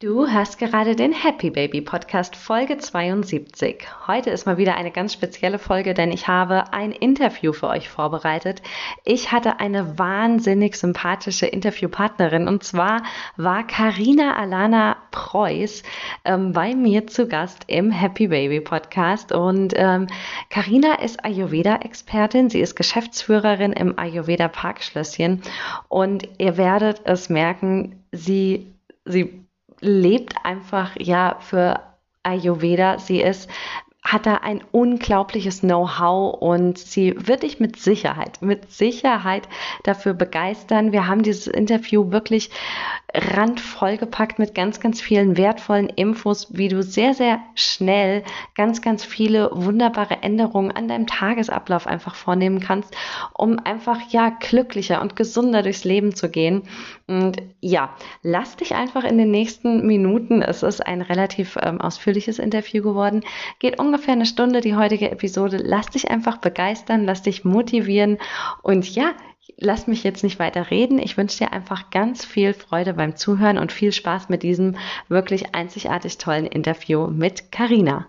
Du hast gerade den Happy Baby Podcast Folge 72. Heute ist mal wieder eine ganz spezielle Folge, denn ich habe ein Interview für euch vorbereitet. Ich hatte eine wahnsinnig sympathische Interviewpartnerin und zwar war Karina Alana Preuß ähm, bei mir zu Gast im Happy Baby Podcast und Karina ähm, ist Ayurveda-Expertin. Sie ist Geschäftsführerin im Ayurveda Parkschlösschen und ihr werdet es merken, sie sie lebt einfach ja für Ayurveda. Sie ist hat da ein unglaubliches Know-how und sie wird dich mit Sicherheit, mit Sicherheit dafür begeistern. Wir haben dieses Interview wirklich randvoll gepackt mit ganz, ganz vielen wertvollen Infos, wie du sehr, sehr schnell ganz, ganz viele wunderbare Änderungen an deinem Tagesablauf einfach vornehmen kannst, um einfach ja glücklicher und gesunder durchs Leben zu gehen. Und ja, lass dich einfach in den nächsten Minuten, es ist ein relativ ähm, ausführliches Interview geworden, geht ungefähr eine Stunde die heutige Episode. Lass dich einfach begeistern, lass dich motivieren und ja, lass mich jetzt nicht weiter reden. Ich wünsche dir einfach ganz viel Freude beim Zuhören und viel Spaß mit diesem wirklich einzigartig tollen Interview mit Karina.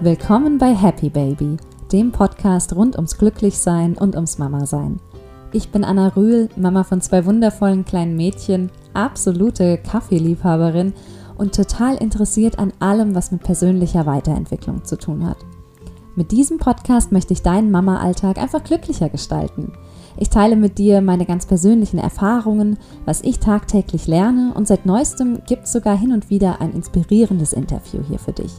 Willkommen bei Happy Baby, dem Podcast rund ums Glücklichsein und ums Mama-Sein. Ich bin Anna Rühl, Mama von zwei wundervollen kleinen Mädchen, absolute Kaffeeliebhaberin und total interessiert an allem, was mit persönlicher Weiterentwicklung zu tun hat. Mit diesem Podcast möchte ich deinen Mama-Alltag einfach glücklicher gestalten. Ich teile mit dir meine ganz persönlichen Erfahrungen, was ich tagtäglich lerne und seit neuestem gibt es sogar hin und wieder ein inspirierendes Interview hier für dich.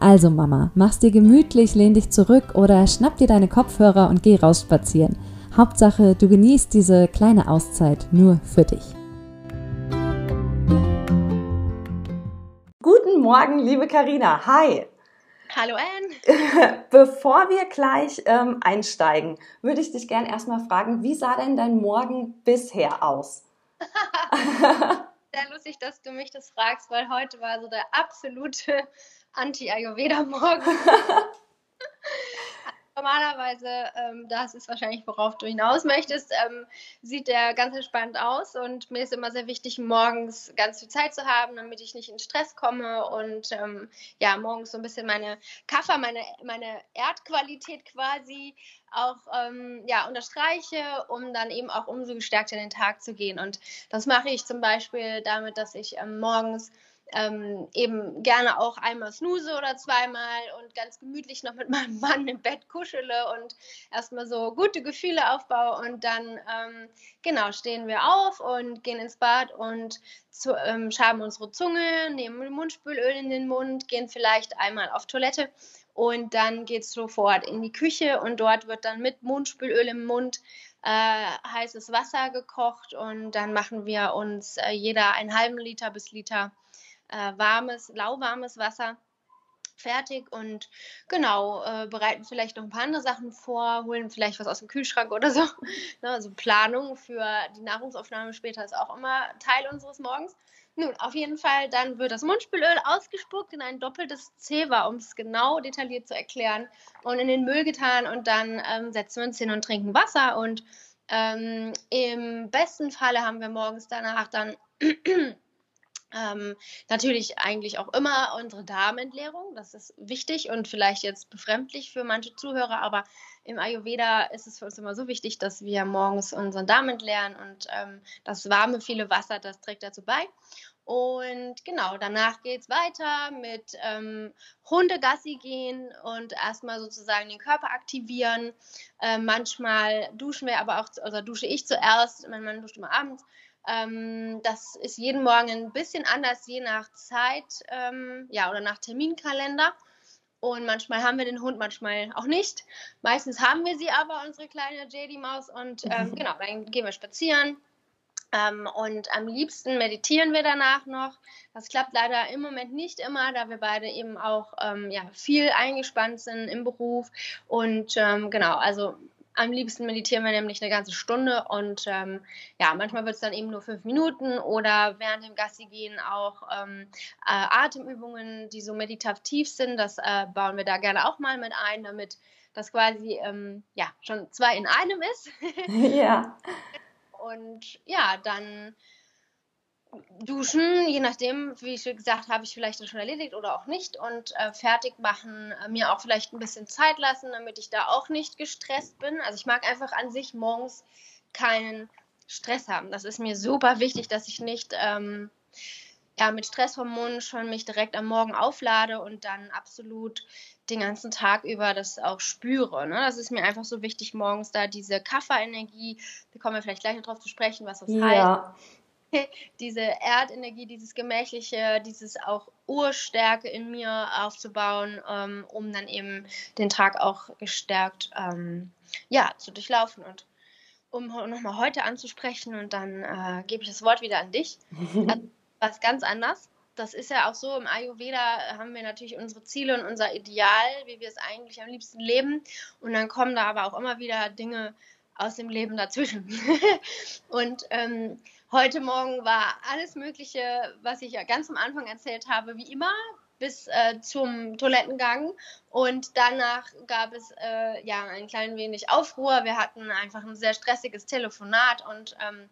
Also Mama, mach's dir gemütlich, lehn dich zurück oder schnapp dir deine Kopfhörer und geh raus spazieren. Hauptsache, du genießt diese kleine Auszeit nur für dich. Morgen, liebe Karina. Hi. Hallo Anne. Bevor wir gleich ähm, einsteigen, würde ich dich gerne erstmal fragen, wie sah denn dein Morgen bisher aus? Sehr lustig, dass du mich das fragst, weil heute war so der absolute Anti-Ayurveda-Morgen. Normalerweise, ähm, das ist wahrscheinlich, worauf du hinaus möchtest, ähm, sieht der ganz entspannt aus und mir ist immer sehr wichtig, morgens ganz viel Zeit zu haben, damit ich nicht in Stress komme und ähm, ja, morgens so ein bisschen meine Kaffer, meine, meine Erdqualität quasi auch ähm, ja, unterstreiche, um dann eben auch umso gestärkt in den Tag zu gehen. Und das mache ich zum Beispiel damit, dass ich ähm, morgens ähm, eben gerne auch einmal snooze oder zweimal und ganz gemütlich noch mit meinem Mann im Bett kuschele und erstmal so gute Gefühle aufbaue und dann ähm, genau stehen wir auf und gehen ins Bad und zu, ähm, schaben unsere Zunge, nehmen Mundspülöl in den Mund, gehen vielleicht einmal auf Toilette und dann geht es sofort in die Küche und dort wird dann mit Mundspülöl im Mund äh, heißes Wasser gekocht und dann machen wir uns äh, jeder einen halben Liter bis Liter äh, warmes, lauwarmes Wasser fertig und genau, äh, bereiten vielleicht noch ein paar andere Sachen vor, holen vielleicht was aus dem Kühlschrank oder so. ne, also Planung für die Nahrungsaufnahme später ist auch immer Teil unseres Morgens. Nun, auf jeden Fall, dann wird das Mundspülöl ausgespuckt in ein doppeltes Zewa, um es genau detailliert zu erklären, und in den Müll getan und dann ähm, setzen wir uns hin und trinken Wasser und ähm, im besten Falle haben wir morgens danach dann ähm, natürlich eigentlich auch immer unsere Darmentleerung, das ist wichtig und vielleicht jetzt befremdlich für manche Zuhörer, aber im Ayurveda ist es für uns immer so wichtig, dass wir morgens unseren Darm entleeren und ähm, das warme, viele Wasser, das trägt dazu bei. Und genau, danach geht es weiter mit ähm, Hundegassi gehen und erstmal sozusagen den Körper aktivieren. Äh, manchmal duschen wir aber auch, also dusche ich zuerst, mein Mann duscht immer abends. Ähm, das ist jeden Morgen ein bisschen anders, je nach Zeit ähm, ja, oder nach Terminkalender. Und manchmal haben wir den Hund, manchmal auch nicht. Meistens haben wir sie aber, unsere kleine JD-Maus. Und ähm, genau, dann gehen wir spazieren. Ähm, und am liebsten meditieren wir danach noch. Das klappt leider im Moment nicht immer, da wir beide eben auch ähm, ja, viel eingespannt sind im Beruf. Und ähm, genau, also am liebsten meditieren wir nämlich eine ganze Stunde und ähm, ja, manchmal wird es dann eben nur fünf Minuten oder während dem Gassi gehen auch ähm, äh, Atemübungen, die so meditativ sind. Das äh, bauen wir da gerne auch mal mit ein, damit das quasi ähm, ja schon zwei in einem ist. ja. Und ja, dann duschen, je nachdem, wie ich gesagt habe, ich vielleicht schon erledigt oder auch nicht und äh, fertig machen, äh, mir auch vielleicht ein bisschen Zeit lassen, damit ich da auch nicht gestresst bin. Also ich mag einfach an sich morgens keinen Stress haben. Das ist mir super wichtig, dass ich nicht ähm, ja, mit Stresshormonen schon mich direkt am Morgen auflade und dann absolut den ganzen Tag über das auch spüre. Ne? Das ist mir einfach so wichtig, morgens da diese Kafferenergie, da kommen wir vielleicht gleich noch drauf zu sprechen, was das ja. heißt diese Erdenergie, dieses Gemächliche, dieses auch Urstärke in mir aufzubauen, ähm, um dann eben den Tag auch gestärkt ähm, ja, zu durchlaufen. Und um nochmal heute anzusprechen und dann äh, gebe ich das Wort wieder an dich. Also, was ganz anders. Das ist ja auch so, im Ayurveda haben wir natürlich unsere Ziele und unser Ideal, wie wir es eigentlich am liebsten leben. Und dann kommen da aber auch immer wieder Dinge aus dem Leben dazwischen. und ähm, Heute Morgen war alles Mögliche, was ich ja ganz am Anfang erzählt habe, wie immer, bis äh, zum Toilettengang. Und danach gab es äh, ja ein klein wenig Aufruhr. Wir hatten einfach ein sehr stressiges Telefonat und ähm,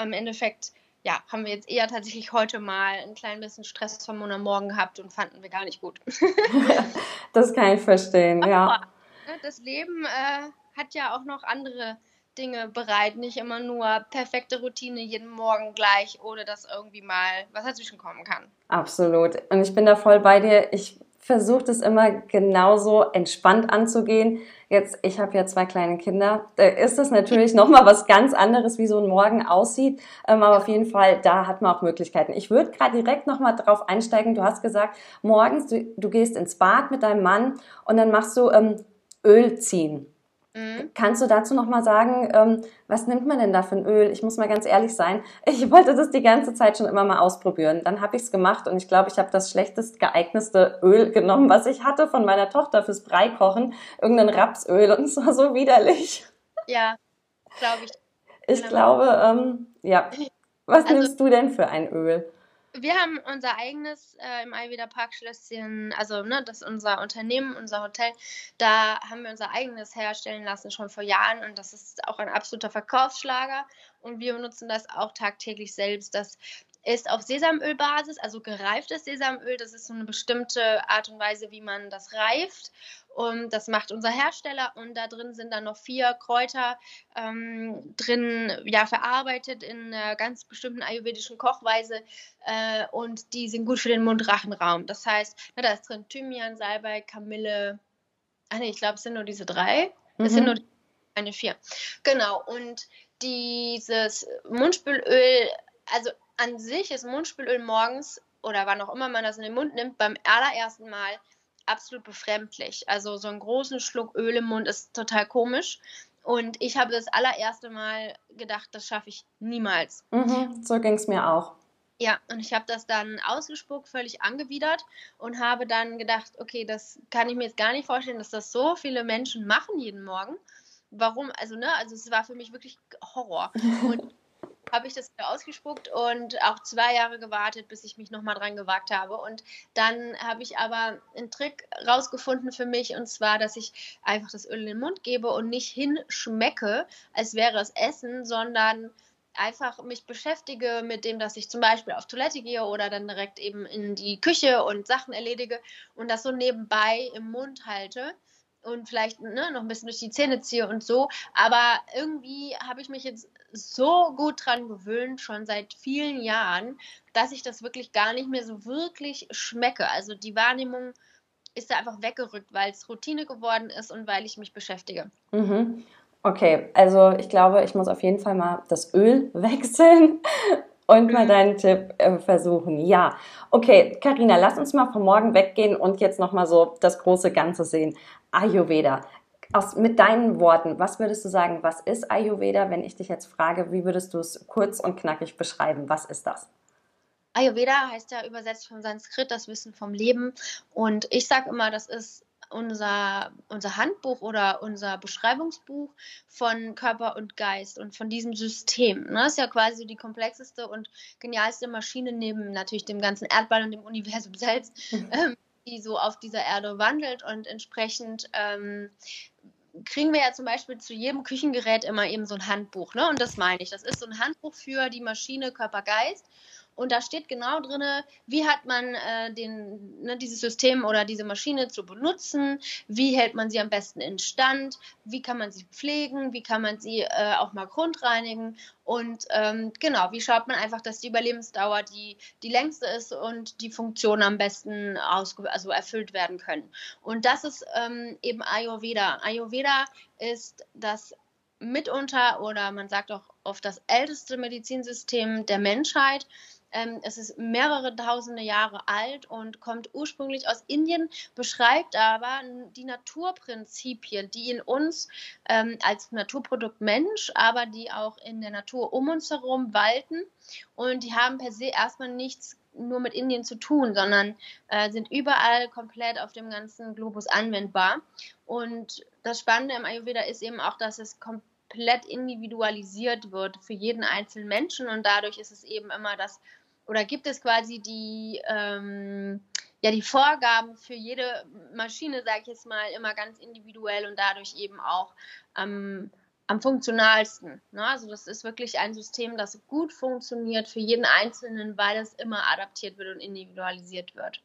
im Endeffekt ja, haben wir jetzt eher tatsächlich heute mal ein klein bisschen Stresshormon am Morgen gehabt und fanden wir gar nicht gut. das kann ich verstehen, ja. Aber, ne, das Leben äh, hat ja auch noch andere Dinge bereit, nicht immer nur perfekte Routine jeden Morgen gleich, ohne dass irgendwie mal was dazwischen kommen kann. Absolut. Und ich bin da voll bei dir. Ich versuche das immer genauso entspannt anzugehen. Jetzt, ich habe ja zwei kleine Kinder. Da ist es natürlich nochmal was ganz anderes, wie so ein Morgen aussieht. Ähm, aber auf jeden Fall, da hat man auch Möglichkeiten. Ich würde gerade direkt nochmal drauf einsteigen. Du hast gesagt, morgens, du, du, gehst ins Bad mit deinem Mann und dann machst du ähm, Öl ziehen. Mhm. Kannst du dazu nochmal sagen, ähm, was nimmt man denn da für ein Öl? Ich muss mal ganz ehrlich sein, ich wollte das die ganze Zeit schon immer mal ausprobieren. Dann habe ich es gemacht und ich glaube, ich habe das schlechtest geeignetste Öl genommen, was ich hatte von meiner Tochter fürs Breikochen. Irgendein Rapsöl und es war so widerlich. Ja, glaube ich. Ich glaube, ähm, ja. Was also, nimmst du denn für ein Öl? Wir haben unser eigenes äh, im Ayurveda Parkschlösschen, also ne, das ist unser Unternehmen, unser Hotel. Da haben wir unser eigenes herstellen lassen schon vor Jahren und das ist auch ein absoluter Verkaufsschlager und wir benutzen das auch tagtäglich selbst. Das ist auf Sesamölbasis, also gereiftes Sesamöl. Das ist so eine bestimmte Art und Weise, wie man das reift. Und das macht unser Hersteller. Und da drin sind dann noch vier Kräuter ähm, drin, ja, verarbeitet in einer ganz bestimmten ayurvedischen Kochweise. Äh, und die sind gut für den Mundrachenraum. Das heißt, na, da ist drin Thymian, Salbei, Kamille. Ach nee, ich glaube, es sind nur diese drei. Mhm. Es sind mhm. nur eine vier. Genau. Und dieses Mundspülöl, also an sich ist Mundspülöl morgens oder wann auch immer man das in den Mund nimmt, beim allerersten Mal absolut befremdlich. Also so einen großen Schluck Öl im Mund ist total komisch. Und ich habe das allererste Mal gedacht, das schaffe ich niemals. Mhm, so ging es mir auch. Ja, und ich habe das dann ausgespuckt, völlig angewidert und habe dann gedacht, okay, das kann ich mir jetzt gar nicht vorstellen, dass das so viele Menschen machen jeden Morgen. Warum? Also, ne, also es war für mich wirklich Horror. Und habe ich das wieder ausgespuckt und auch zwei Jahre gewartet, bis ich mich nochmal dran gewagt habe. Und dann habe ich aber einen Trick rausgefunden für mich und zwar, dass ich einfach das Öl in den Mund gebe und nicht hinschmecke, als wäre es Essen, sondern einfach mich beschäftige mit dem, dass ich zum Beispiel auf Toilette gehe oder dann direkt eben in die Küche und Sachen erledige und das so nebenbei im Mund halte und vielleicht ne, noch ein bisschen durch die Zähne ziehe und so. Aber irgendwie habe ich mich jetzt so gut dran gewöhnt, schon seit vielen Jahren, dass ich das wirklich gar nicht mehr so wirklich schmecke. Also die Wahrnehmung ist da einfach weggerückt, weil es Routine geworden ist und weil ich mich beschäftige. Mhm. Okay, also ich glaube, ich muss auf jeden Fall mal das Öl wechseln und mal mhm. deinen Tipp äh, versuchen. Ja, okay, Karina, lass uns mal von morgen weggehen und jetzt nochmal so das große Ganze sehen. Ayurveda. Aus, mit deinen Worten, was würdest du sagen, was ist Ayurveda? Wenn ich dich jetzt frage, wie würdest du es kurz und knackig beschreiben? Was ist das? Ayurveda heißt ja übersetzt vom Sanskrit das Wissen vom Leben. Und ich sage immer, das ist unser, unser Handbuch oder unser Beschreibungsbuch von Körper und Geist und von diesem System. Ne? Das ist ja quasi die komplexeste und genialste Maschine neben natürlich dem ganzen Erdball und dem Universum selbst, mhm. ähm, die so auf dieser Erde wandelt und entsprechend ähm, kriegen wir ja zum Beispiel zu jedem Küchengerät immer eben so ein Handbuch. Ne? Und das meine ich. Das ist so ein Handbuch für die Maschine Körper, Geist. Und da steht genau drin, wie hat man äh, den, ne, dieses System oder diese Maschine zu benutzen, wie hält man sie am besten in Stand, wie kann man sie pflegen, wie kann man sie äh, auch mal grundreinigen und ähm, genau, wie schaut man einfach, dass die Überlebensdauer die, die längste ist und die Funktionen am besten also erfüllt werden können. Und das ist ähm, eben Ayurveda. Ayurveda ist das mitunter oder man sagt auch oft das älteste Medizinsystem der Menschheit. Ähm, es ist mehrere tausende Jahre alt und kommt ursprünglich aus Indien, beschreibt aber die Naturprinzipien, die in uns ähm, als Naturprodukt Mensch, aber die auch in der Natur um uns herum walten. Und die haben per se erstmal nichts nur mit Indien zu tun, sondern äh, sind überall komplett auf dem ganzen Globus anwendbar. Und das Spannende im Ayurveda ist eben auch, dass es komplett individualisiert wird für jeden einzelnen Menschen und dadurch ist es eben immer das oder gibt es quasi die, ähm, ja, die Vorgaben für jede Maschine, sage ich jetzt mal, immer ganz individuell und dadurch eben auch ähm, am funktionalsten. Ne? Also das ist wirklich ein System, das gut funktioniert für jeden Einzelnen, weil es immer adaptiert wird und individualisiert wird.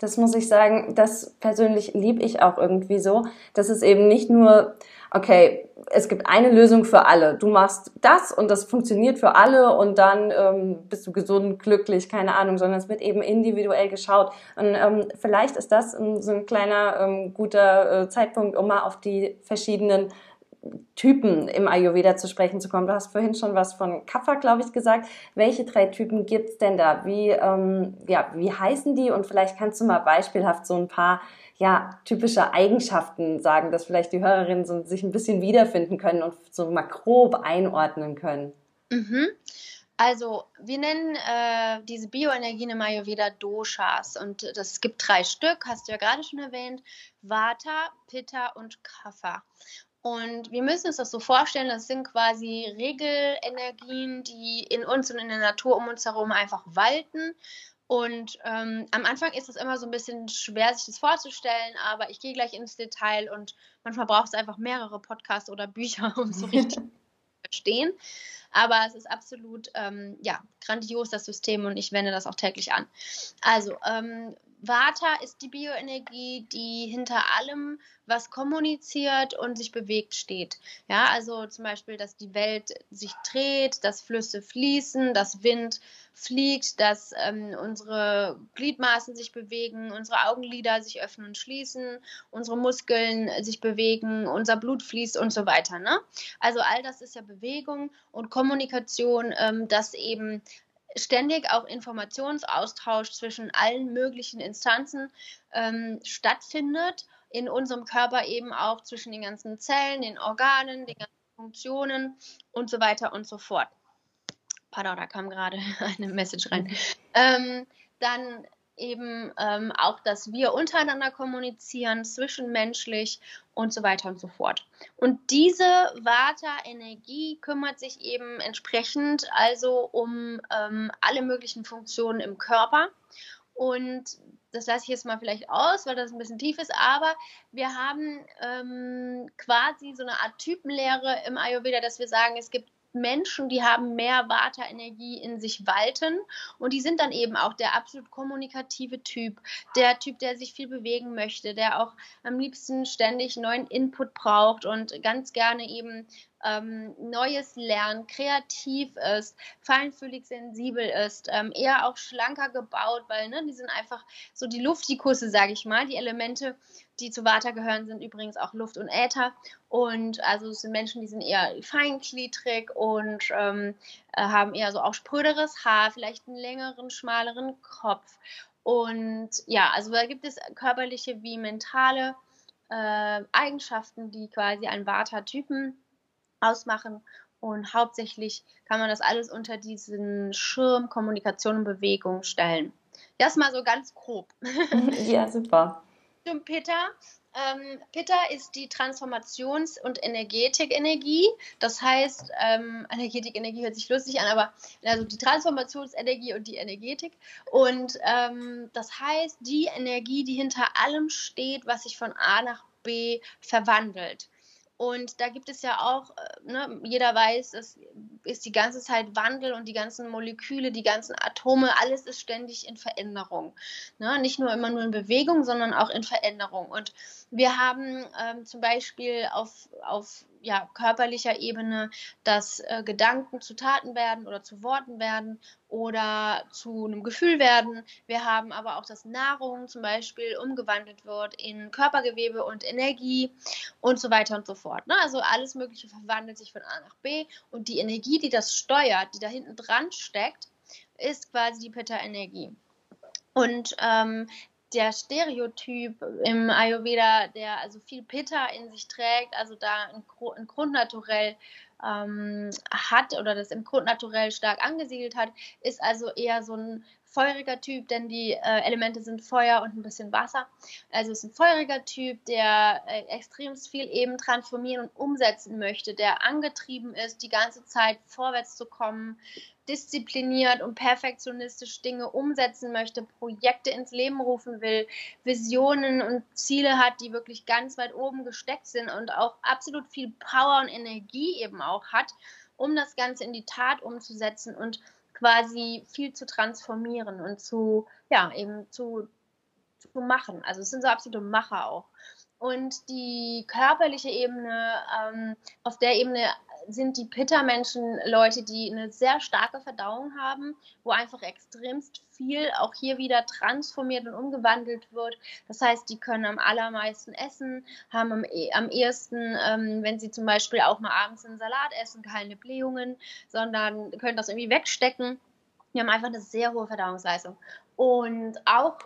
Das muss ich sagen, das persönlich liebe ich auch irgendwie so, dass es eben nicht nur, okay, es gibt eine Lösung für alle. Du machst das und das funktioniert für alle und dann ähm, bist du gesund, glücklich, keine Ahnung, sondern es wird eben individuell geschaut. Und ähm, vielleicht ist das so ein kleiner ähm, guter äh, Zeitpunkt, um mal auf die verschiedenen Typen im Ayurveda zu sprechen zu kommen. Du hast vorhin schon was von Kapha, glaube ich, gesagt. Welche drei Typen gibt's denn da? Wie, ähm, ja, wie heißen die? Und vielleicht kannst du mal beispielhaft so ein paar ja, typische Eigenschaften sagen, dass vielleicht die Hörerinnen so, sich ein bisschen wiederfinden können und so mal grob einordnen können. Mhm. Also, wir nennen äh, diese Bioenergien im Ayurveda Doshas und das gibt drei Stück, hast du ja gerade schon erwähnt: Vata, Pitta und Kapha. Und wir müssen uns das so vorstellen, das sind quasi Regelenergien, die in uns und in der Natur um uns herum einfach walten. Und ähm, am Anfang ist es immer so ein bisschen schwer, sich das vorzustellen, aber ich gehe gleich ins Detail und manchmal braucht es einfach mehrere Podcasts oder Bücher, um so richtig zu verstehen. Aber es ist absolut ähm, ja, grandios, das System, und ich wende das auch täglich an. Also, ähm, Vata ist die Bioenergie, die hinter allem, was kommuniziert und sich bewegt, steht. Ja, also zum Beispiel, dass die Welt sich dreht, dass Flüsse fließen, dass Wind fliegt, dass ähm, unsere Gliedmaßen sich bewegen, unsere Augenlider sich öffnen und schließen, unsere Muskeln sich bewegen, unser Blut fließt und so weiter. Ne? Also all das ist ja Bewegung und Kommunikation, ähm, das eben ständig auch Informationsaustausch zwischen allen möglichen Instanzen ähm, stattfindet, in unserem Körper eben auch zwischen den ganzen Zellen, den Organen, den ganzen Funktionen und so weiter und so fort. Pardon, da kam gerade eine Message rein. Ähm, dann eben ähm, auch, dass wir untereinander kommunizieren, zwischenmenschlich und so weiter und so fort. Und diese Vata-Energie kümmert sich eben entsprechend also um ähm, alle möglichen Funktionen im Körper. Und das lasse ich jetzt mal vielleicht aus, weil das ein bisschen tief ist, aber wir haben ähm, quasi so eine Art Typenlehre im Ayurveda, dass wir sagen, es gibt Menschen, die haben mehr Vata-Energie in sich walten und die sind dann eben auch der absolut kommunikative Typ, der Typ, der sich viel bewegen möchte, der auch am liebsten ständig neuen Input braucht und ganz gerne eben ähm, Neues lernt, kreativ ist, feinfühlig sensibel ist, ähm, eher auch schlanker gebaut, weil ne, die sind einfach so die Luftikusse, sage ich mal, die Elemente, die zu Vata gehören, sind übrigens auch Luft und Äther. Und also es sind Menschen, die sind eher feingliedrig und ähm, äh, haben eher so auch spröderes Haar, vielleicht einen längeren, schmaleren Kopf. Und ja, also da gibt es körperliche wie mentale äh, Eigenschaften, die quasi einen Vata-Typen ausmachen. Und hauptsächlich kann man das alles unter diesen Schirm Kommunikation und Bewegung stellen. Das mal so ganz grob. ja, super. Zum Peter. Ähm, Pitta ist die Transformations- und Energetikenergie. Das heißt, ähm, Energetikenergie hört sich lustig an, aber also die Transformationsenergie und die Energetik. Und ähm, das heißt, die Energie, die hinter allem steht, was sich von A nach B verwandelt. Und da gibt es ja auch, äh, ne, jeder weiß, es ist die ganze Zeit Wandel und die ganzen Moleküle, die ganzen Atome, alles ist ständig in Veränderung. Ne? Nicht nur immer nur in Bewegung, sondern auch in Veränderung. Und wir haben ähm, zum Beispiel auf, auf ja, körperlicher Ebene, dass äh, Gedanken zu Taten werden oder zu Worten werden oder zu einem Gefühl werden. Wir haben aber auch, dass Nahrung zum Beispiel umgewandelt wird in Körpergewebe und Energie und so weiter und so fort. Ne? Also alles Mögliche verwandelt sich von A nach B und die Energie, die das steuert, die da hinten dran steckt, ist quasi die Pitta-Energie. Und ähm, der Stereotyp im Ayurveda, der also viel Pitta in sich trägt, also da ein, ein Grundnaturell ähm, hat oder das im Grundnaturell stark angesiedelt hat, ist also eher so ein feuriger Typ, denn die äh, Elemente sind Feuer und ein bisschen Wasser. Also ist ein feuriger Typ, der äh, extrem viel eben transformieren und umsetzen möchte, der angetrieben ist, die ganze Zeit vorwärts zu kommen, diszipliniert und perfektionistisch Dinge umsetzen möchte, Projekte ins Leben rufen will, Visionen und Ziele hat, die wirklich ganz weit oben gesteckt sind und auch absolut viel Power und Energie eben auch hat, um das Ganze in die Tat umzusetzen und quasi viel zu transformieren und zu, ja, eben zu, zu machen. Also es sind so absolute Macher auch. Und die körperliche Ebene, ähm, auf der Ebene sind die Pitta-Menschen Leute, die eine sehr starke Verdauung haben, wo einfach extremst viel auch hier wieder transformiert und umgewandelt wird. Das heißt, die können am allermeisten essen, haben am, e am ehesten, ähm, wenn sie zum Beispiel auch mal abends einen Salat essen, keine Blähungen, sondern können das irgendwie wegstecken. Die haben einfach eine sehr hohe Verdauungsleistung. Und auch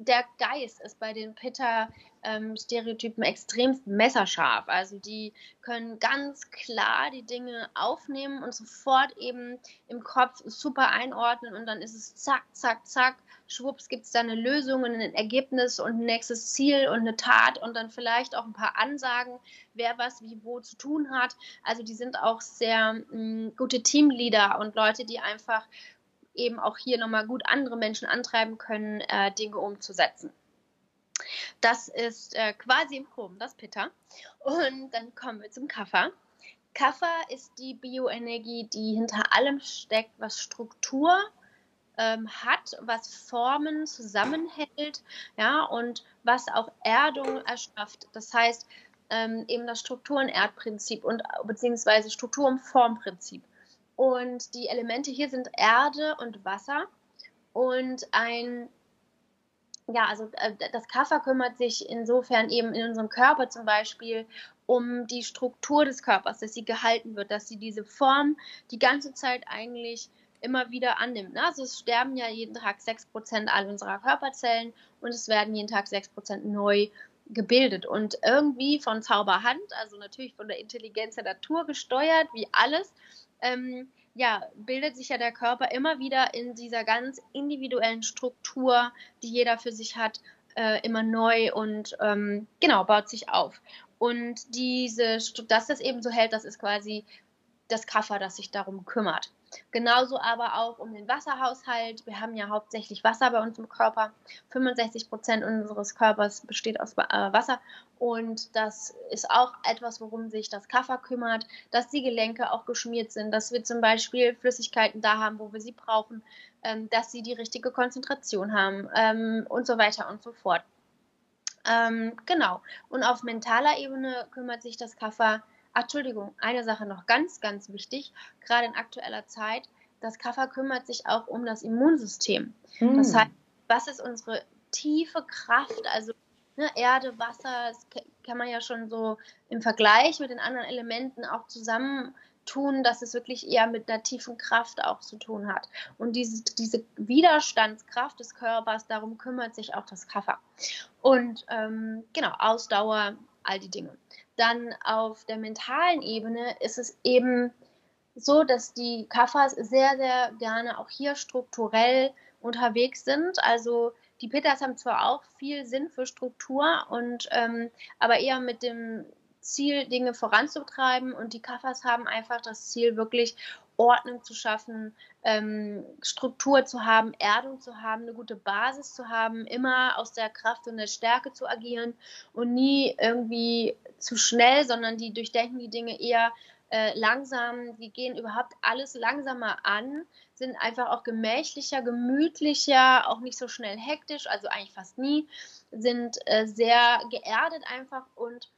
der Geist ist bei den Pitta-Stereotypen ähm, extrem messerscharf. Also die können ganz klar die Dinge aufnehmen und sofort eben im Kopf super einordnen und dann ist es zack, zack, zack. Schwupps gibt es da eine Lösung und ein Ergebnis und ein nächstes Ziel und eine Tat und dann vielleicht auch ein paar Ansagen, wer was wie wo zu tun hat. Also die sind auch sehr mh, mm, gute Teamleader und Leute, die einfach eben auch hier nochmal gut andere Menschen antreiben können, äh, Dinge umzusetzen. Das ist äh, quasi im Proben, das Pitta. Und dann kommen wir zum Kaffer. Kaffer ist die Bioenergie, die hinter allem steckt, was Struktur ähm, hat, was Formen zusammenhält, ja, und was auch Erdung erschafft. Das heißt, ähm, eben das Struktur- und Erdprinzip und beziehungsweise Struktur- und Formprinzip. Und die Elemente hier sind Erde und Wasser. Und ein, ja, also äh, das Kaffer kümmert sich insofern eben in unserem Körper zum Beispiel um die Struktur des Körpers, dass sie gehalten wird, dass sie diese Form die ganze Zeit eigentlich immer wieder annimmt. Ne? Also es sterben ja jeden Tag 6% all unserer Körperzellen und es werden jeden Tag 6% neu gebildet und irgendwie von Zauberhand, also natürlich von der Intelligenz der Natur gesteuert, wie alles, ähm, ja, bildet sich ja der Körper immer wieder in dieser ganz individuellen Struktur, die jeder für sich hat, äh, immer neu und ähm, genau, baut sich auf. Und diese, dass das eben so hält, das ist quasi das Kaffer, das sich darum kümmert. Genauso aber auch um den Wasserhaushalt. Wir haben ja hauptsächlich Wasser bei uns im Körper. 65 Prozent unseres Körpers besteht aus äh, Wasser. Und das ist auch etwas, worum sich das Kaffer kümmert, dass die Gelenke auch geschmiert sind, dass wir zum Beispiel Flüssigkeiten da haben, wo wir sie brauchen, ähm, dass sie die richtige Konzentration haben ähm, und so weiter und so fort. Ähm, genau. Und auf mentaler Ebene kümmert sich das Kaffer Ach, Entschuldigung, eine Sache noch ganz, ganz wichtig, gerade in aktueller Zeit. Das Kaffer kümmert sich auch um das Immunsystem. Mm. Das heißt, was ist unsere tiefe Kraft? Also ne, Erde, Wasser, das kann man ja schon so im Vergleich mit den anderen Elementen auch zusammen tun, dass es wirklich eher mit einer tiefen Kraft auch zu tun hat. Und diese, diese Widerstandskraft des Körpers, darum kümmert sich auch das Kaffer. Und ähm, genau, Ausdauer, all die Dinge. Dann auf der mentalen Ebene ist es eben so, dass die Kaffers sehr, sehr gerne auch hier strukturell unterwegs sind. Also die Pitters haben zwar auch viel Sinn für Struktur und ähm, aber eher mit dem Ziel, Dinge voranzutreiben und die Kaffers haben einfach das Ziel, wirklich Ordnung zu schaffen, ähm, Struktur zu haben, Erdung zu haben, eine gute Basis zu haben, immer aus der Kraft und der Stärke zu agieren und nie irgendwie zu schnell, sondern die durchdenken die Dinge eher äh, langsam, die gehen überhaupt alles langsamer an, sind einfach auch gemächlicher, gemütlicher, auch nicht so schnell hektisch, also eigentlich fast nie, sind äh, sehr geerdet einfach und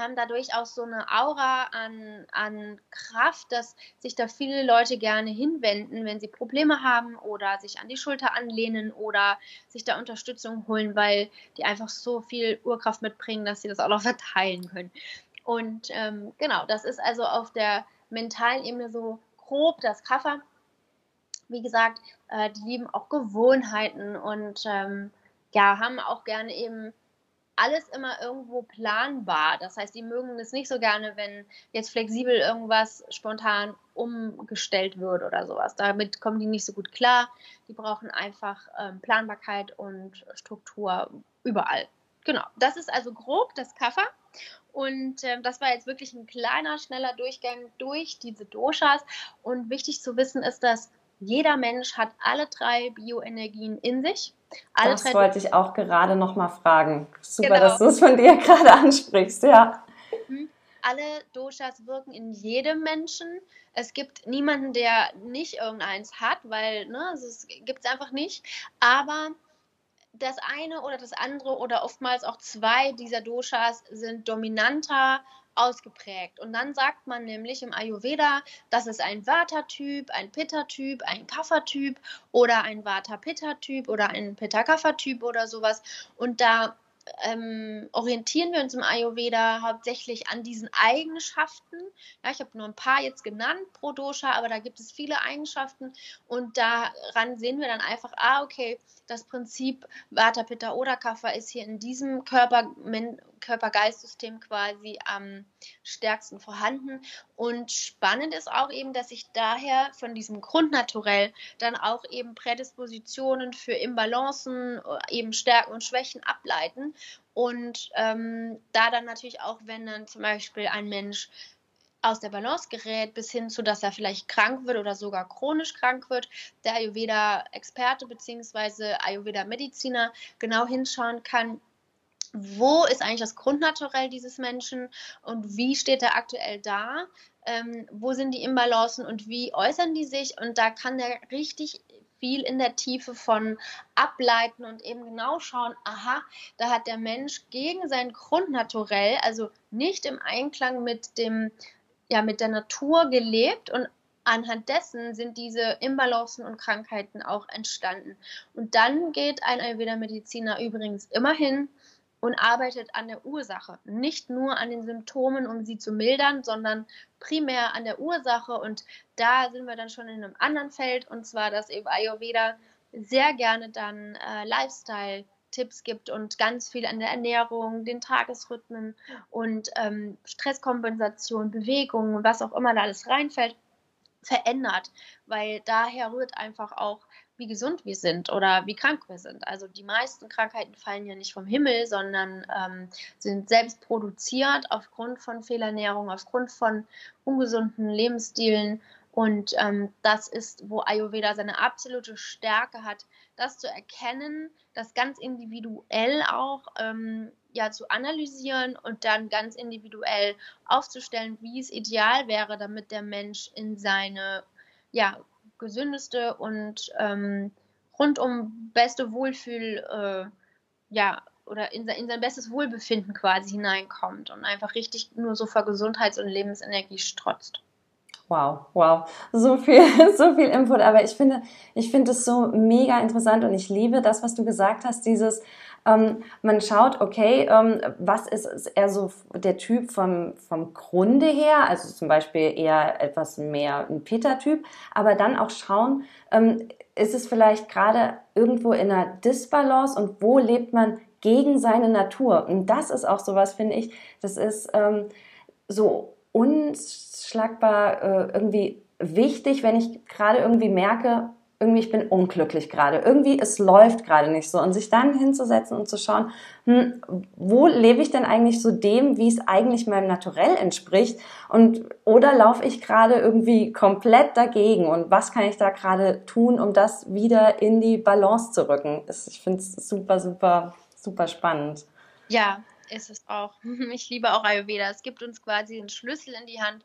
haben dadurch auch so eine Aura an, an Kraft, dass sich da viele Leute gerne hinwenden, wenn sie Probleme haben oder sich an die Schulter anlehnen oder sich da Unterstützung holen, weil die einfach so viel Urkraft mitbringen, dass sie das auch noch verteilen können. Und ähm, genau, das ist also auf der mentalen Ebene so grob das Kaffer. Wie gesagt, äh, die lieben auch Gewohnheiten und ähm, ja, haben auch gerne eben alles immer irgendwo planbar. Das heißt, die mögen es nicht so gerne, wenn jetzt flexibel irgendwas spontan umgestellt wird oder sowas. Damit kommen die nicht so gut klar. Die brauchen einfach ähm, Planbarkeit und Struktur überall. Genau, das ist also grob das Kaffer. Und äh, das war jetzt wirklich ein kleiner, schneller Durchgang durch diese Doshas. Und wichtig zu wissen ist, dass jeder Mensch hat alle drei Bioenergien in sich. Alle das wollte ich auch gerade noch mal fragen. Super, genau. dass du es von dir gerade ansprichst, ja. Mhm. Alle Doshas wirken in jedem Menschen. Es gibt niemanden, der nicht irgendeins hat, weil ne, es gibt es einfach nicht. Aber das eine oder das andere oder oftmals auch zwei dieser Doshas sind dominanter ausgeprägt. Und dann sagt man nämlich im Ayurveda, das ist ein Vata-Typ, ein Pitta-Typ, ein Kapha-Typ oder ein Vata-Pitta-Typ oder ein Pitta-Kapha-Typ oder sowas. Und da ähm, orientieren wir uns im Ayurveda hauptsächlich an diesen Eigenschaften. Ja, ich habe nur ein paar jetzt genannt pro Dosha, aber da gibt es viele Eigenschaften und daran sehen wir dann einfach, ah, okay, das Prinzip Vata, Pitta oder Kapha ist hier in diesem Körper, Körper-Geist-System quasi am stärksten vorhanden. Und spannend ist auch eben, dass sich daher von diesem Grundnaturell dann auch eben Prädispositionen für Imbalancen, eben Stärken und Schwächen ableiten. Und ähm, da dann natürlich auch, wenn dann zum Beispiel ein Mensch aus der Balance gerät, bis hin zu, dass er vielleicht krank wird oder sogar chronisch krank wird, der Ayurveda-Experte bzw. Ayurveda-Mediziner genau hinschauen kann, wo ist eigentlich das Grundnaturell dieses Menschen und wie steht er aktuell da, ähm, wo sind die Imbalancen und wie äußern die sich und da kann der richtig viel in der Tiefe von ableiten und eben genau schauen, aha, da hat der Mensch gegen sein Grundnaturell, also nicht im Einklang mit dem ja mit der Natur gelebt und anhand dessen sind diese Imbalancen und Krankheiten auch entstanden. Und dann geht ein Ayurveda-Mediziner übrigens immer hin und arbeitet an der Ursache, nicht nur an den Symptomen, um sie zu mildern, sondern primär an der Ursache. Und da sind wir dann schon in einem anderen Feld, und zwar, dass eben Ayurveda sehr gerne dann äh, Lifestyle Tipps gibt und ganz viel an der Ernährung, den Tagesrhythmen und ähm, Stresskompensation, Bewegung, was auch immer da alles reinfällt, verändert, weil daher rührt einfach auch, wie gesund wir sind oder wie krank wir sind. Also die meisten Krankheiten fallen ja nicht vom Himmel, sondern ähm, sind selbst produziert aufgrund von Fehlernährung, aufgrund von ungesunden Lebensstilen und ähm, das ist, wo Ayurveda seine absolute Stärke hat, das zu erkennen, das ganz individuell auch ähm, ja, zu analysieren und dann ganz individuell aufzustellen, wie es ideal wäre, damit der Mensch in seine ja, gesündeste und ähm, rundum beste Wohlfühl, äh, ja, oder in, in sein bestes Wohlbefinden quasi hineinkommt und einfach richtig nur so vor Gesundheits- und Lebensenergie strotzt. Wow, wow, so viel, so viel Input. Aber ich finde, ich finde es so mega interessant und ich liebe das, was du gesagt hast. Dieses, ähm, man schaut, okay, ähm, was ist eher so der Typ vom vom Grunde her, also zum Beispiel eher etwas mehr ein Peter-Typ, aber dann auch schauen, ähm, ist es vielleicht gerade irgendwo in einer Disbalance und wo lebt man gegen seine Natur? Und das ist auch sowas, finde ich. Das ist ähm, so unschlagbar äh, irgendwie wichtig, wenn ich gerade irgendwie merke, irgendwie ich bin unglücklich gerade, irgendwie es läuft gerade nicht so. Und sich dann hinzusetzen und zu schauen, hm, wo lebe ich denn eigentlich so dem, wie es eigentlich meinem Naturell entspricht? Und oder laufe ich gerade irgendwie komplett dagegen? Und was kann ich da gerade tun, um das wieder in die Balance zu rücken? Ich finde es super, super, super spannend. Ja, ist es auch. Ich liebe auch Ayurveda. Es gibt uns quasi den Schlüssel in die Hand,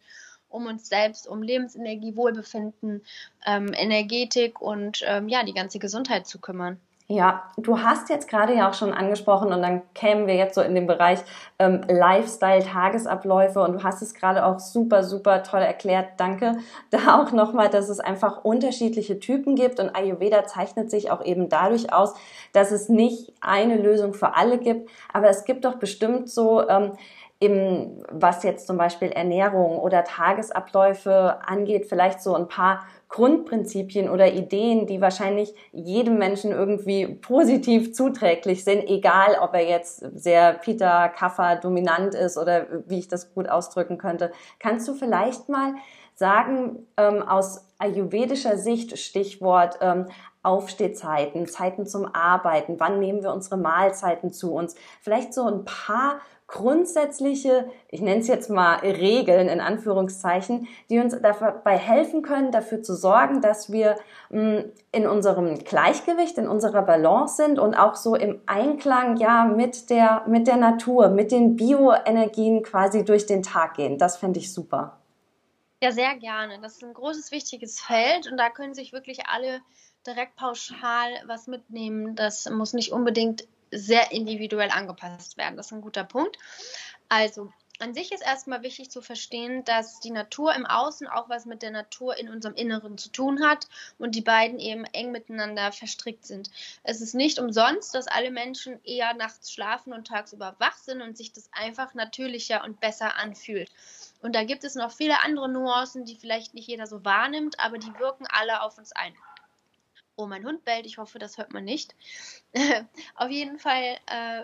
um uns selbst, um Lebensenergie, Wohlbefinden, ähm, Energetik und ähm, ja, die ganze Gesundheit zu kümmern. Ja, du hast jetzt gerade ja auch schon angesprochen und dann kämen wir jetzt so in den Bereich ähm, Lifestyle, Tagesabläufe und du hast es gerade auch super, super toll erklärt. Danke. Da auch nochmal, dass es einfach unterschiedliche Typen gibt und Ayurveda zeichnet sich auch eben dadurch aus, dass es nicht eine Lösung für alle gibt, aber es gibt doch bestimmt so ähm, im, was jetzt zum Beispiel Ernährung oder Tagesabläufe angeht, vielleicht so ein paar Grundprinzipien oder Ideen, die wahrscheinlich jedem Menschen irgendwie positiv zuträglich sind, egal ob er jetzt sehr Peter Kaffer dominant ist oder wie ich das gut ausdrücken könnte. Kannst du vielleicht mal sagen, ähm, aus ayurvedischer Sicht, Stichwort ähm, Aufstehzeiten, Zeiten zum Arbeiten, wann nehmen wir unsere Mahlzeiten zu uns, vielleicht so ein paar grundsätzliche, ich nenne es jetzt mal Regeln in Anführungszeichen, die uns dabei helfen können, dafür zu sorgen, dass wir mm, in unserem Gleichgewicht, in unserer Balance sind und auch so im Einklang ja mit der mit der Natur, mit den Bioenergien quasi durch den Tag gehen. Das fände ich super. Ja, sehr gerne. Das ist ein großes wichtiges Feld und da können sich wirklich alle direkt pauschal was mitnehmen. Das muss nicht unbedingt sehr individuell angepasst werden. Das ist ein guter Punkt. Also, an sich ist erstmal wichtig zu verstehen, dass die Natur im Außen auch was mit der Natur in unserem Inneren zu tun hat und die beiden eben eng miteinander verstrickt sind. Es ist nicht umsonst, dass alle Menschen eher nachts schlafen und tagsüber wach sind und sich das einfach natürlicher und besser anfühlt. Und da gibt es noch viele andere Nuancen, die vielleicht nicht jeder so wahrnimmt, aber die wirken alle auf uns ein. Oh, mein Hund bellt. Ich hoffe, das hört man nicht. Auf jeden Fall, äh,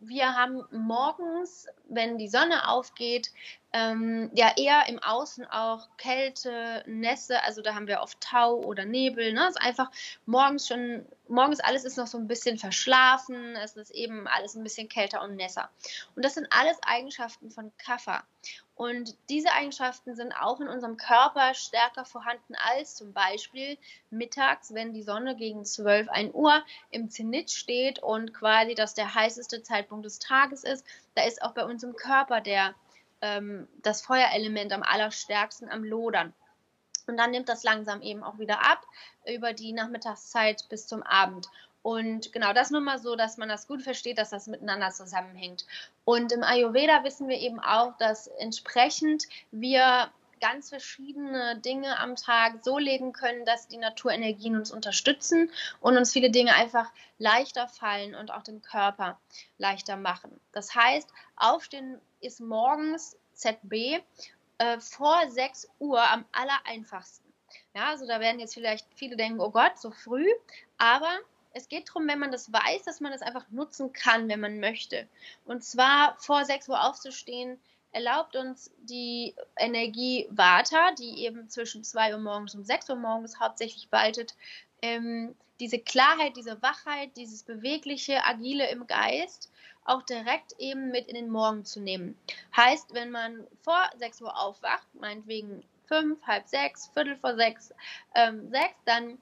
wir haben morgens, wenn die Sonne aufgeht, ähm, ja eher im Außen auch Kälte, Nässe, also da haben wir oft Tau oder Nebel. Ne? Ist einfach morgens schon, morgens alles ist noch so ein bisschen verschlafen, es ist eben alles ein bisschen kälter und nässer. Und das sind alles Eigenschaften von Kaffer. Und diese Eigenschaften sind auch in unserem Körper stärker vorhanden als zum Beispiel mittags, wenn die Sonne gegen 12, 1 Uhr im Zenit steht und quasi das der heißeste Zeitpunkt des Tages ist. Da ist auch bei uns im Körper der, ähm, das Feuerelement am allerstärksten am Lodern. Und dann nimmt das langsam eben auch wieder ab über die Nachmittagszeit bis zum Abend. Und genau das nur mal so, dass man das gut versteht, dass das miteinander zusammenhängt. Und im Ayurveda wissen wir eben auch, dass entsprechend wir ganz verschiedene Dinge am Tag so legen können, dass die Naturenergien uns unterstützen und uns viele Dinge einfach leichter fallen und auch den Körper leichter machen. Das heißt, Aufstehen ist morgens ZB äh, vor 6 Uhr am aller einfachsten. Ja, also da werden jetzt vielleicht viele denken, oh Gott, so früh, aber es geht darum, wenn man das weiß, dass man das einfach nutzen kann, wenn man möchte. Und zwar vor 6 Uhr aufzustehen, erlaubt uns die Energie Vata, die eben zwischen 2 Uhr morgens und 6 Uhr morgens hauptsächlich waltet, ähm, diese Klarheit, diese Wachheit, dieses bewegliche, agile im Geist auch direkt eben mit in den Morgen zu nehmen. Heißt, wenn man vor 6 Uhr aufwacht, meinetwegen 5, halb 6, Viertel vor 6, ähm, 6, dann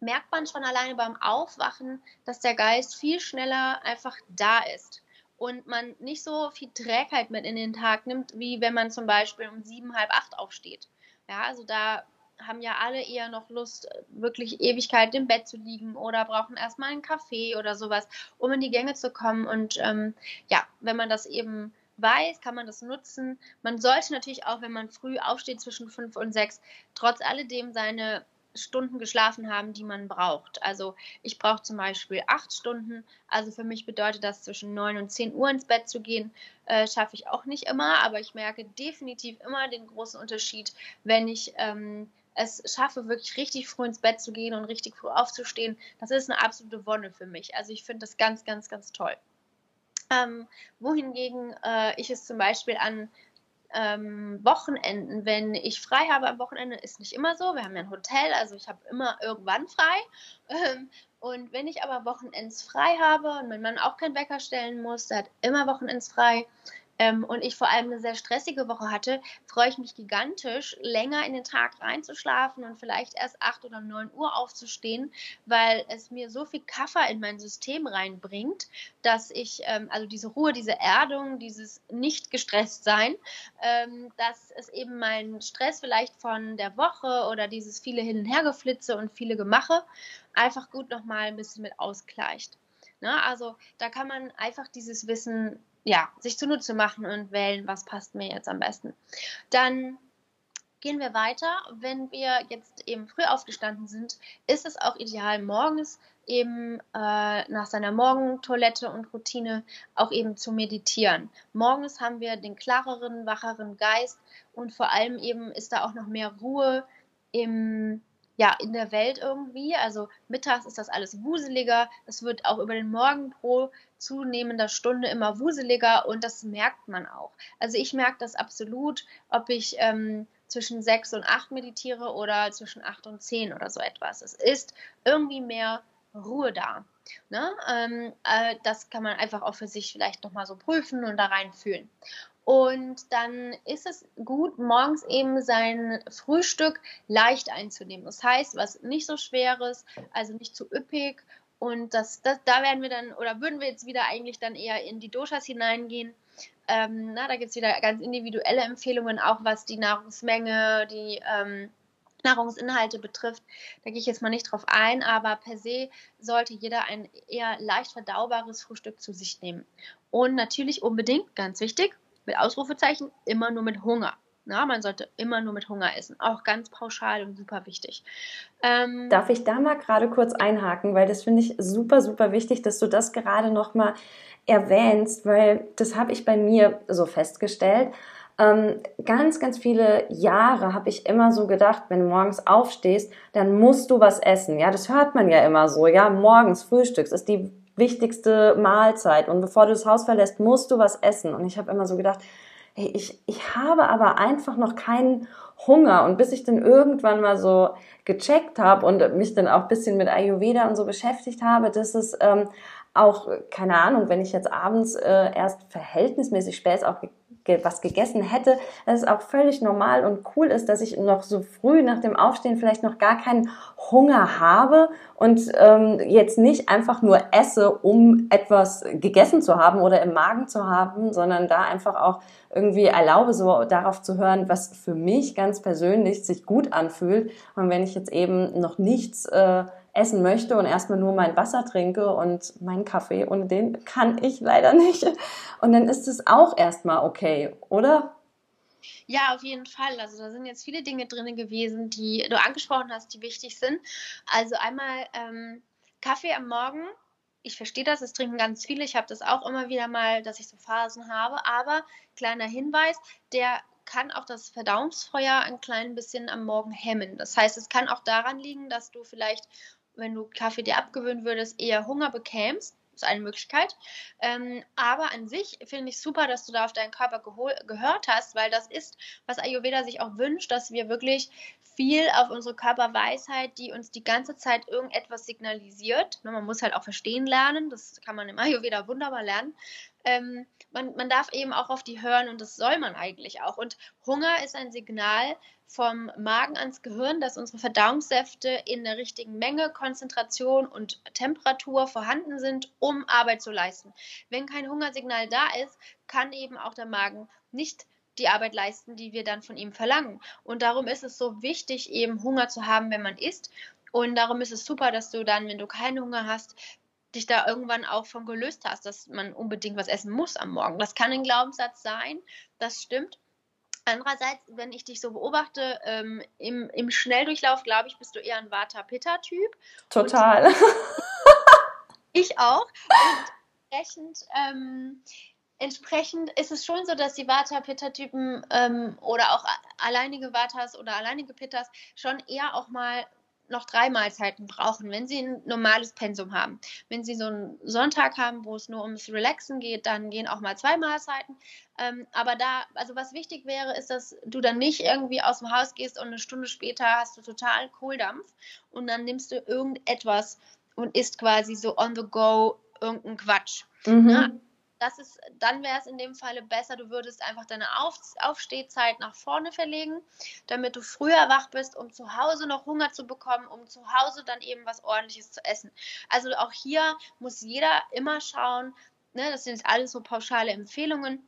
merkt man schon alleine beim Aufwachen, dass der Geist viel schneller einfach da ist und man nicht so viel Trägheit mit in den Tag nimmt, wie wenn man zum Beispiel um sieben, halb acht aufsteht. Ja, also da haben ja alle eher noch Lust, wirklich Ewigkeit im Bett zu liegen oder brauchen erstmal einen Kaffee oder sowas, um in die Gänge zu kommen. Und ähm, ja, wenn man das eben weiß, kann man das nutzen. Man sollte natürlich auch, wenn man früh aufsteht zwischen fünf und sechs, trotz alledem seine Stunden geschlafen haben, die man braucht. Also ich brauche zum Beispiel acht Stunden. Also für mich bedeutet das zwischen neun und zehn Uhr ins Bett zu gehen, äh, schaffe ich auch nicht immer, aber ich merke definitiv immer den großen Unterschied, wenn ich ähm, es schaffe, wirklich richtig früh ins Bett zu gehen und richtig früh aufzustehen. Das ist eine absolute Wonne für mich. Also ich finde das ganz, ganz, ganz toll. Ähm, wohingegen äh, ich es zum Beispiel an ähm, Wochenenden, wenn ich frei habe am Wochenende, ist nicht immer so. Wir haben ja ein Hotel, also ich habe immer irgendwann frei. Ähm, und wenn ich aber Wochenends frei habe und mein Mann auch keinen Wecker stellen muss, der hat immer Wochenends frei, ähm, und ich vor allem eine sehr stressige Woche hatte, freue ich mich gigantisch, länger in den Tag reinzuschlafen und vielleicht erst 8 oder 9 Uhr aufzustehen, weil es mir so viel Kaffer in mein System reinbringt, dass ich, ähm, also diese Ruhe, diese Erdung, dieses nicht gestresst sein, ähm, dass es eben meinen Stress vielleicht von der Woche oder dieses viele Hin- und Hergeflitze und viele Gemache einfach gut nochmal ein bisschen mit ausgleicht. Ne? Also da kann man einfach dieses Wissen ja, sich zunutze machen und wählen, was passt mir jetzt am besten. Dann gehen wir weiter. Wenn wir jetzt eben früh aufgestanden sind, ist es auch ideal, morgens eben äh, nach seiner Morgentoilette und Routine auch eben zu meditieren. Morgens haben wir den klareren, wacheren Geist und vor allem eben ist da auch noch mehr Ruhe im ja, in der Welt irgendwie. Also mittags ist das alles wuseliger. Es wird auch über den Morgen pro zunehmender Stunde immer wuseliger und das merkt man auch. Also ich merke das absolut, ob ich ähm, zwischen sechs und acht meditiere oder zwischen acht und zehn oder so etwas. Es ist irgendwie mehr Ruhe da. Ne? Ähm, äh, das kann man einfach auch für sich vielleicht nochmal so prüfen und da reinfühlen. Und dann ist es gut, morgens eben sein Frühstück leicht einzunehmen. Das heißt, was nicht so schweres, also nicht zu üppig. Und das, das, da werden wir dann, oder würden wir jetzt wieder eigentlich dann eher in die Doshas hineingehen. Ähm, na, da gibt es wieder ganz individuelle Empfehlungen, auch was die Nahrungsmenge, die ähm, Nahrungsinhalte betrifft. Da gehe ich jetzt mal nicht drauf ein, aber per se sollte jeder ein eher leicht verdaubares Frühstück zu sich nehmen. Und natürlich unbedingt, ganz wichtig, mit Ausrufezeichen immer nur mit Hunger. Na, man sollte immer nur mit Hunger essen. Auch ganz pauschal und super wichtig. Ähm, Darf ich da mal gerade kurz einhaken, weil das finde ich super, super wichtig, dass du das gerade nochmal erwähnst, weil das habe ich bei mir so festgestellt. Ähm, ganz, ganz viele Jahre habe ich immer so gedacht, wenn du morgens aufstehst, dann musst du was essen. Ja, das hört man ja immer so. Ja, morgens Frühstücks ist die wichtigste Mahlzeit und bevor du das Haus verlässt, musst du was essen. Und ich habe immer so gedacht, hey, ich, ich habe aber einfach noch keinen Hunger. Und bis ich dann irgendwann mal so gecheckt habe und mich dann auch bisschen mit Ayurveda und so beschäftigt habe, dass es ähm, auch, keine Ahnung, wenn ich jetzt abends äh, erst verhältnismäßig spät auch was gegessen hätte, dass es auch völlig normal und cool ist, dass ich noch so früh nach dem Aufstehen vielleicht noch gar keinen Hunger habe und ähm, jetzt nicht einfach nur esse, um etwas gegessen zu haben oder im Magen zu haben, sondern da einfach auch irgendwie erlaube, so darauf zu hören, was für mich ganz persönlich sich gut anfühlt. Und wenn ich jetzt eben noch nichts äh, essen möchte und erstmal nur mein Wasser trinke und meinen Kaffee und den kann ich leider nicht. Und dann ist es auch erstmal okay, oder? Ja, auf jeden Fall. Also da sind jetzt viele Dinge drin gewesen, die du angesprochen hast, die wichtig sind. Also einmal ähm, Kaffee am Morgen. Ich verstehe das, es trinken ganz viele. Ich habe das auch immer wieder mal, dass ich so Phasen habe. Aber kleiner Hinweis, der kann auch das Verdauungsfeuer ein klein bisschen am Morgen hemmen. Das heißt, es kann auch daran liegen, dass du vielleicht wenn du Kaffee dir abgewöhnen würdest, eher Hunger bekämst. Das ist eine Möglichkeit. Ähm, aber an sich finde ich super, dass du da auf deinen Körper gehört hast, weil das ist, was Ayurveda sich auch wünscht, dass wir wirklich viel auf unsere Körperweisheit, die uns die ganze Zeit irgendetwas signalisiert. Ne, man muss halt auch verstehen lernen, das kann man im Ayurveda wunderbar lernen. Ähm, man, man darf eben auch auf die hören und das soll man eigentlich auch. Und Hunger ist ein Signal, vom Magen ans Gehirn, dass unsere Verdauungssäfte in der richtigen Menge, Konzentration und Temperatur vorhanden sind, um Arbeit zu leisten. Wenn kein Hungersignal da ist, kann eben auch der Magen nicht die Arbeit leisten, die wir dann von ihm verlangen. Und darum ist es so wichtig, eben Hunger zu haben, wenn man isst. Und darum ist es super, dass du dann, wenn du keinen Hunger hast, dich da irgendwann auch von gelöst hast, dass man unbedingt was essen muss am Morgen. Das kann ein Glaubenssatz sein, das stimmt. Andererseits, wenn ich dich so beobachte, ähm, im, im Schnelldurchlauf, glaube ich, bist du eher ein Vata-Pitta-Typ. Total. ich auch. Und entsprechend, ähm, entsprechend ist es schon so, dass die Vata-Pitta-Typen ähm, oder auch alleinige Vatas oder alleinige Pittas schon eher auch mal noch drei Mahlzeiten brauchen, wenn sie ein normales Pensum haben. Wenn sie so einen Sonntag haben, wo es nur ums Relaxen geht, dann gehen auch mal zwei Mahlzeiten. Ähm, aber da, also was wichtig wäre, ist, dass du dann nicht irgendwie aus dem Haus gehst und eine Stunde später hast du total Kohldampf und dann nimmst du irgendetwas und isst quasi so on the go irgendeinen Quatsch. Mhm. Ne? Das ist, dann wäre es in dem Falle besser, du würdest einfach deine Auf Aufstehzeit nach vorne verlegen, damit du früher wach bist, um zu Hause noch Hunger zu bekommen, um zu Hause dann eben was ordentliches zu essen. Also auch hier muss jeder immer schauen, ne, das sind jetzt alles so pauschale Empfehlungen,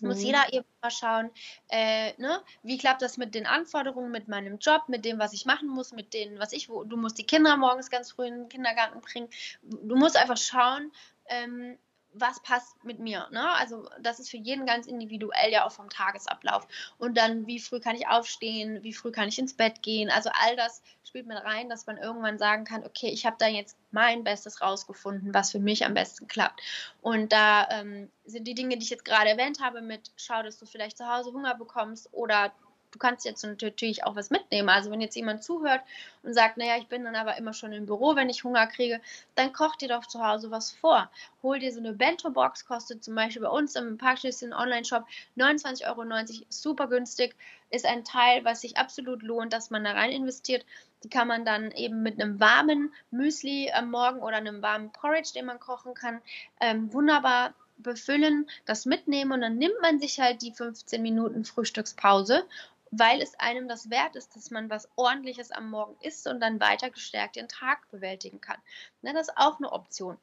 muss mhm. jeder eben mal schauen, äh, ne, wie klappt das mit den Anforderungen, mit meinem Job, mit dem, was ich machen muss, mit dem, was ich, wo, du musst die Kinder morgens ganz früh in den Kindergarten bringen. Du musst einfach schauen, ähm, was passt mit mir. Ne? Also das ist für jeden ganz individuell ja auch vom Tagesablauf. Und dann, wie früh kann ich aufstehen, wie früh kann ich ins Bett gehen. Also all das spielt mit rein, dass man irgendwann sagen kann, okay, ich habe da jetzt mein Bestes rausgefunden, was für mich am besten klappt. Und da ähm, sind die Dinge, die ich jetzt gerade erwähnt habe, mit schau, dass du vielleicht zu Hause Hunger bekommst oder du kannst jetzt natürlich auch was mitnehmen. Also wenn jetzt jemand zuhört und sagt, naja, ich bin dann aber immer schon im Büro, wenn ich Hunger kriege, dann koch dir doch zu Hause was vor. Hol dir so eine Bento-Box, kostet zum Beispiel bei uns im Parkschlüsschen Online-Shop 29,90 Euro, super günstig, ist ein Teil, was sich absolut lohnt, dass man da rein investiert. Die kann man dann eben mit einem warmen Müsli am Morgen oder einem warmen Porridge, den man kochen kann, ähm, wunderbar befüllen, das mitnehmen und dann nimmt man sich halt die 15 Minuten Frühstückspause weil es einem das wert ist, dass man was Ordentliches am Morgen isst und dann weiter gestärkt den Tag bewältigen kann. Ne, das ist auch eine Option.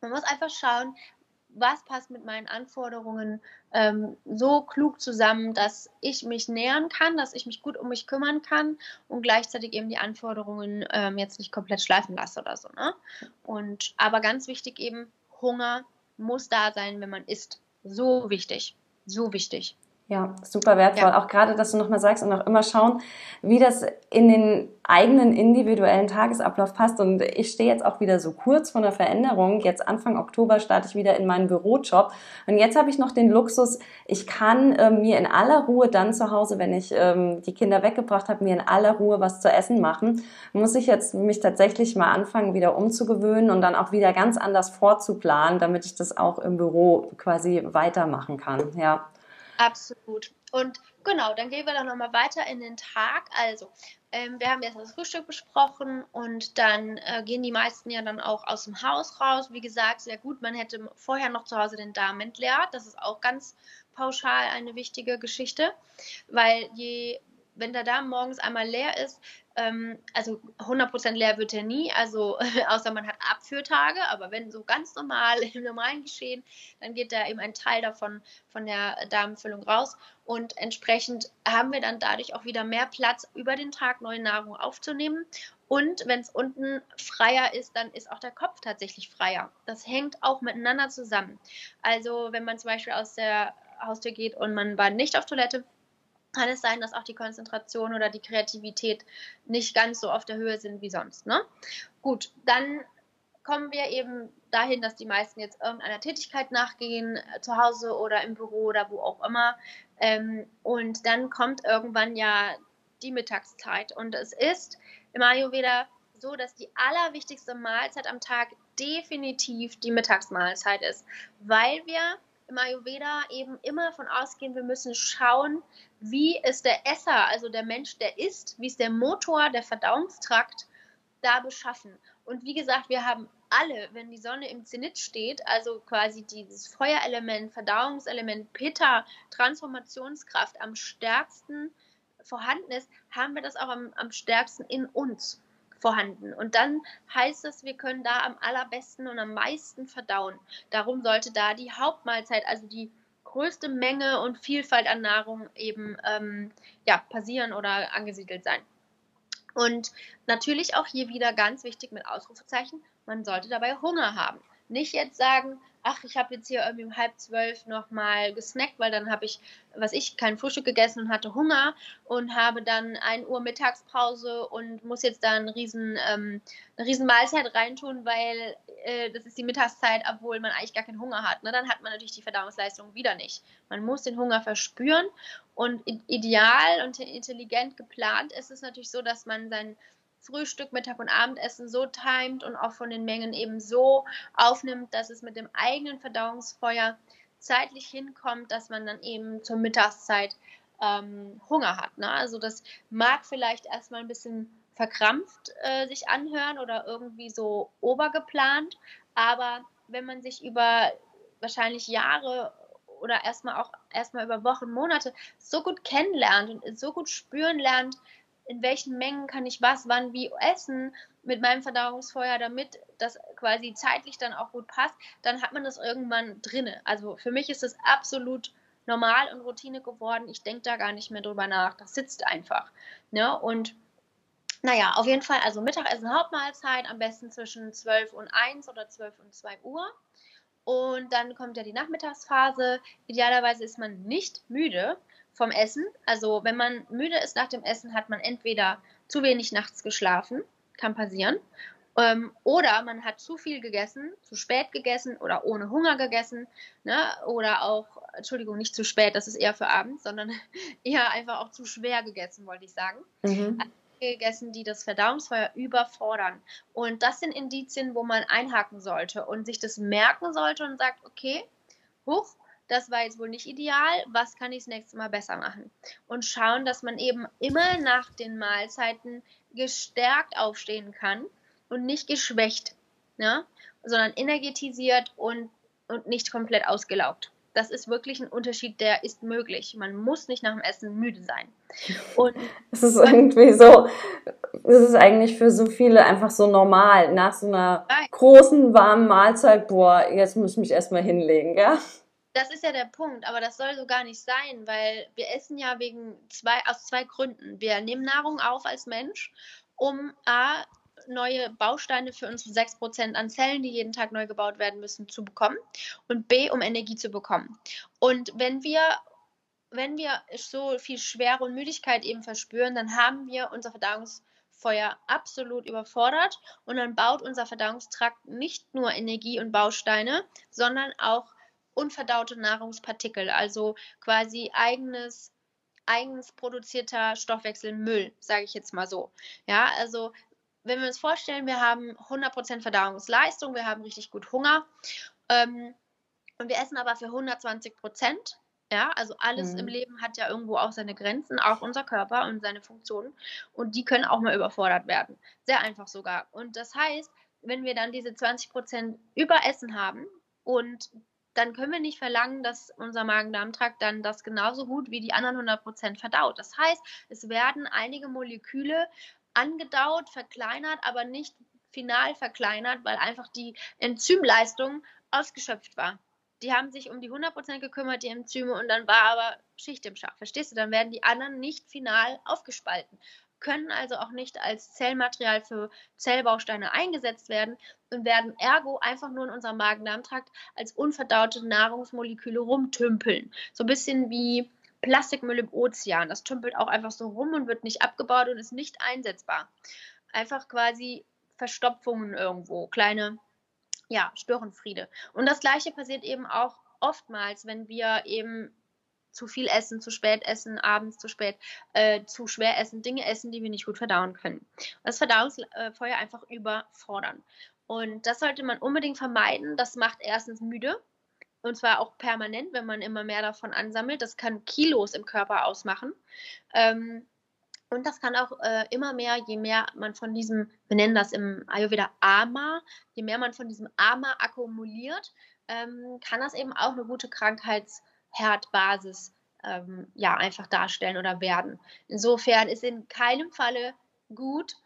Man muss einfach schauen, was passt mit meinen Anforderungen ähm, so klug zusammen, dass ich mich nähern kann, dass ich mich gut um mich kümmern kann und gleichzeitig eben die Anforderungen ähm, jetzt nicht komplett schleifen lasse oder so. Ne? Und aber ganz wichtig eben, Hunger muss da sein, wenn man isst. So wichtig, so wichtig. Ja, super wertvoll. Ja. Auch gerade, dass du nochmal sagst und auch immer schauen, wie das in den eigenen individuellen Tagesablauf passt. Und ich stehe jetzt auch wieder so kurz vor einer Veränderung. Jetzt Anfang Oktober starte ich wieder in meinen Bürojob. Und jetzt habe ich noch den Luxus, ich kann äh, mir in aller Ruhe dann zu Hause, wenn ich ähm, die Kinder weggebracht habe, mir in aller Ruhe was zu essen machen. Muss ich jetzt mich tatsächlich mal anfangen, wieder umzugewöhnen und dann auch wieder ganz anders vorzuplanen, damit ich das auch im Büro quasi weitermachen kann. Ja. Absolut. Und genau, dann gehen wir dann nochmal weiter in den Tag. Also, ähm, wir haben jetzt das Frühstück besprochen und dann äh, gehen die meisten ja dann auch aus dem Haus raus. Wie gesagt, sehr gut, man hätte vorher noch zu Hause den Darm entleert. Das ist auch ganz pauschal eine wichtige Geschichte, weil je wenn der Darm morgens einmal leer ist, ähm, also 100% leer wird er nie, also außer man hat Abführtage, aber wenn so ganz normal im normalen Geschehen, dann geht da eben ein Teil davon von der Darmfüllung raus und entsprechend haben wir dann dadurch auch wieder mehr Platz über den Tag neue Nahrung aufzunehmen und wenn es unten freier ist, dann ist auch der Kopf tatsächlich freier. Das hängt auch miteinander zusammen. Also wenn man zum Beispiel aus der Haustür geht und man war nicht auf Toilette, kann es sein, dass auch die Konzentration oder die Kreativität nicht ganz so auf der Höhe sind wie sonst. Ne? Gut, dann kommen wir eben dahin, dass die meisten jetzt irgendeiner Tätigkeit nachgehen, äh, zu Hause oder im Büro oder wo auch immer. Ähm, und dann kommt irgendwann ja die Mittagszeit. Und es ist im Ayurveda so, dass die allerwichtigste Mahlzeit am Tag definitiv die Mittagsmahlzeit ist, weil wir im Ayurveda eben immer davon ausgehen, wir müssen schauen, wie ist der Esser, also der Mensch, der isst, wie ist der Motor, der Verdauungstrakt da beschaffen. Und wie gesagt, wir haben alle, wenn die Sonne im Zenit steht, also quasi dieses Feuerelement, Verdauungselement, Pitta, Transformationskraft am stärksten vorhanden ist, haben wir das auch am, am stärksten in uns vorhanden. Und dann heißt es, wir können da am allerbesten und am meisten verdauen. Darum sollte da die Hauptmahlzeit, also die größte Menge und Vielfalt an Nahrung eben ähm, ja, passieren oder angesiedelt sein. Und natürlich auch hier wieder ganz wichtig mit Ausrufezeichen, man sollte dabei Hunger haben. Nicht jetzt sagen, ach, ich habe jetzt hier irgendwie um halb zwölf nochmal gesnackt, weil dann habe ich, was ich, kein Frühstück gegessen und hatte Hunger und habe dann 1 Uhr Mittagspause und muss jetzt da eine riesen, ähm, eine riesen Mahlzeit reintun, weil äh, das ist die Mittagszeit, obwohl man eigentlich gar keinen Hunger hat. Ne? Dann hat man natürlich die Verdauungsleistung wieder nicht. Man muss den Hunger verspüren und ideal und intelligent geplant ist es natürlich so, dass man sein Frühstück, Mittag und Abendessen so timet und auch von den Mengen eben so aufnimmt, dass es mit dem eigenen Verdauungsfeuer zeitlich hinkommt, dass man dann eben zur Mittagszeit ähm, Hunger hat. Ne? Also das mag vielleicht erstmal ein bisschen verkrampft äh, sich anhören oder irgendwie so obergeplant, aber wenn man sich über wahrscheinlich Jahre oder erstmal auch erstmal über Wochen, Monate so gut kennenlernt und so gut spüren lernt, in welchen Mengen kann ich was, wann, wie essen mit meinem Verdauungsfeuer, damit das quasi zeitlich dann auch gut passt, dann hat man das irgendwann drinne. Also für mich ist das absolut normal und Routine geworden. Ich denke da gar nicht mehr drüber nach. Das sitzt einfach. Ne? Und naja, auf jeden Fall, also Mittagessen, Hauptmahlzeit, am besten zwischen 12 und 1 oder 12 und 2 Uhr. Und dann kommt ja die Nachmittagsphase. Idealerweise ist man nicht müde vom Essen. Also wenn man müde ist nach dem Essen, hat man entweder zu wenig nachts geschlafen, kann passieren, ähm, oder man hat zu viel gegessen, zu spät gegessen oder ohne Hunger gegessen. Ne? Oder auch, Entschuldigung, nicht zu spät, das ist eher für abends, sondern eher einfach auch zu schwer gegessen, wollte ich sagen. Mhm. Gegessen, die das Verdauungsfeuer überfordern. Und das sind Indizien, wo man einhaken sollte und sich das merken sollte und sagt, okay, hoch, das war jetzt wohl nicht ideal, was kann ich das nächste Mal besser machen? Und schauen, dass man eben immer nach den Mahlzeiten gestärkt aufstehen kann und nicht geschwächt, ne? sondern energetisiert und, und nicht komplett ausgelaugt. Das ist wirklich ein Unterschied, der ist möglich. Man muss nicht nach dem Essen müde sein. Und es ist irgendwie so, es ist eigentlich für so viele einfach so normal. Nach so einer großen, warmen Mahlzeit, boah, jetzt muss ich mich erstmal hinlegen, gell? Das ist ja der Punkt, aber das soll so gar nicht sein, weil wir essen ja wegen zwei, aus zwei Gründen. Wir nehmen Nahrung auf als Mensch, um A, neue Bausteine für unsere 6% an Zellen, die jeden Tag neu gebaut werden müssen, zu bekommen und B, um Energie zu bekommen. Und wenn wir wenn wir so viel Schwere und Müdigkeit eben verspüren, dann haben wir unser Verdauungsfeuer absolut überfordert und dann baut unser Verdauungstrakt nicht nur Energie und Bausteine, sondern auch unverdaute Nahrungspartikel, also quasi eigenes eigens produzierter Stoffwechselmüll, sage ich jetzt mal so. Ja, also wenn wir uns vorstellen, wir haben 100% Verdauungsleistung, wir haben richtig gut Hunger ähm, und wir essen aber für 120% Ja, also alles mhm. im Leben hat ja irgendwo auch seine Grenzen, auch unser Körper und seine Funktionen. Und die können auch mal überfordert werden. Sehr einfach sogar. Und das heißt, wenn wir dann diese 20% Überessen haben und dann können wir nicht verlangen, dass unser Magen-Darm-Trakt dann das genauso gut wie die anderen 100% verdaut. Das heißt, es werden einige Moleküle angedaut, verkleinert, aber nicht final verkleinert, weil einfach die Enzymleistung ausgeschöpft war. Die haben sich um die 100% gekümmert, die Enzyme, und dann war aber Schicht im Schach. Verstehst du? Dann werden die anderen nicht final aufgespalten, können also auch nicht als Zellmaterial für Zellbausteine eingesetzt werden und werden ergo einfach nur in unserem Magen-Darm-Trakt als unverdaute Nahrungsmoleküle rumtümpeln. So ein bisschen wie Plastikmüll im Ozean. Das tümpelt auch einfach so rum und wird nicht abgebaut und ist nicht einsetzbar. Einfach quasi Verstopfungen irgendwo, kleine ja, Störenfriede. Und das gleiche passiert eben auch oftmals, wenn wir eben zu viel essen, zu spät essen, abends zu spät, äh, zu schwer essen, Dinge essen, die wir nicht gut verdauen können. Das Verdauungsfeuer einfach überfordern. Und das sollte man unbedingt vermeiden. Das macht erstens müde. Und zwar auch permanent, wenn man immer mehr davon ansammelt. Das kann Kilos im Körper ausmachen. Ähm, und das kann auch äh, immer mehr, je mehr man von diesem, wir nennen das im Ayurveda Ama, je mehr man von diesem Ama akkumuliert, ähm, kann das eben auch eine gute Krankheitsherdbasis ähm, ja, einfach darstellen oder werden. Insofern ist in keinem Falle gut,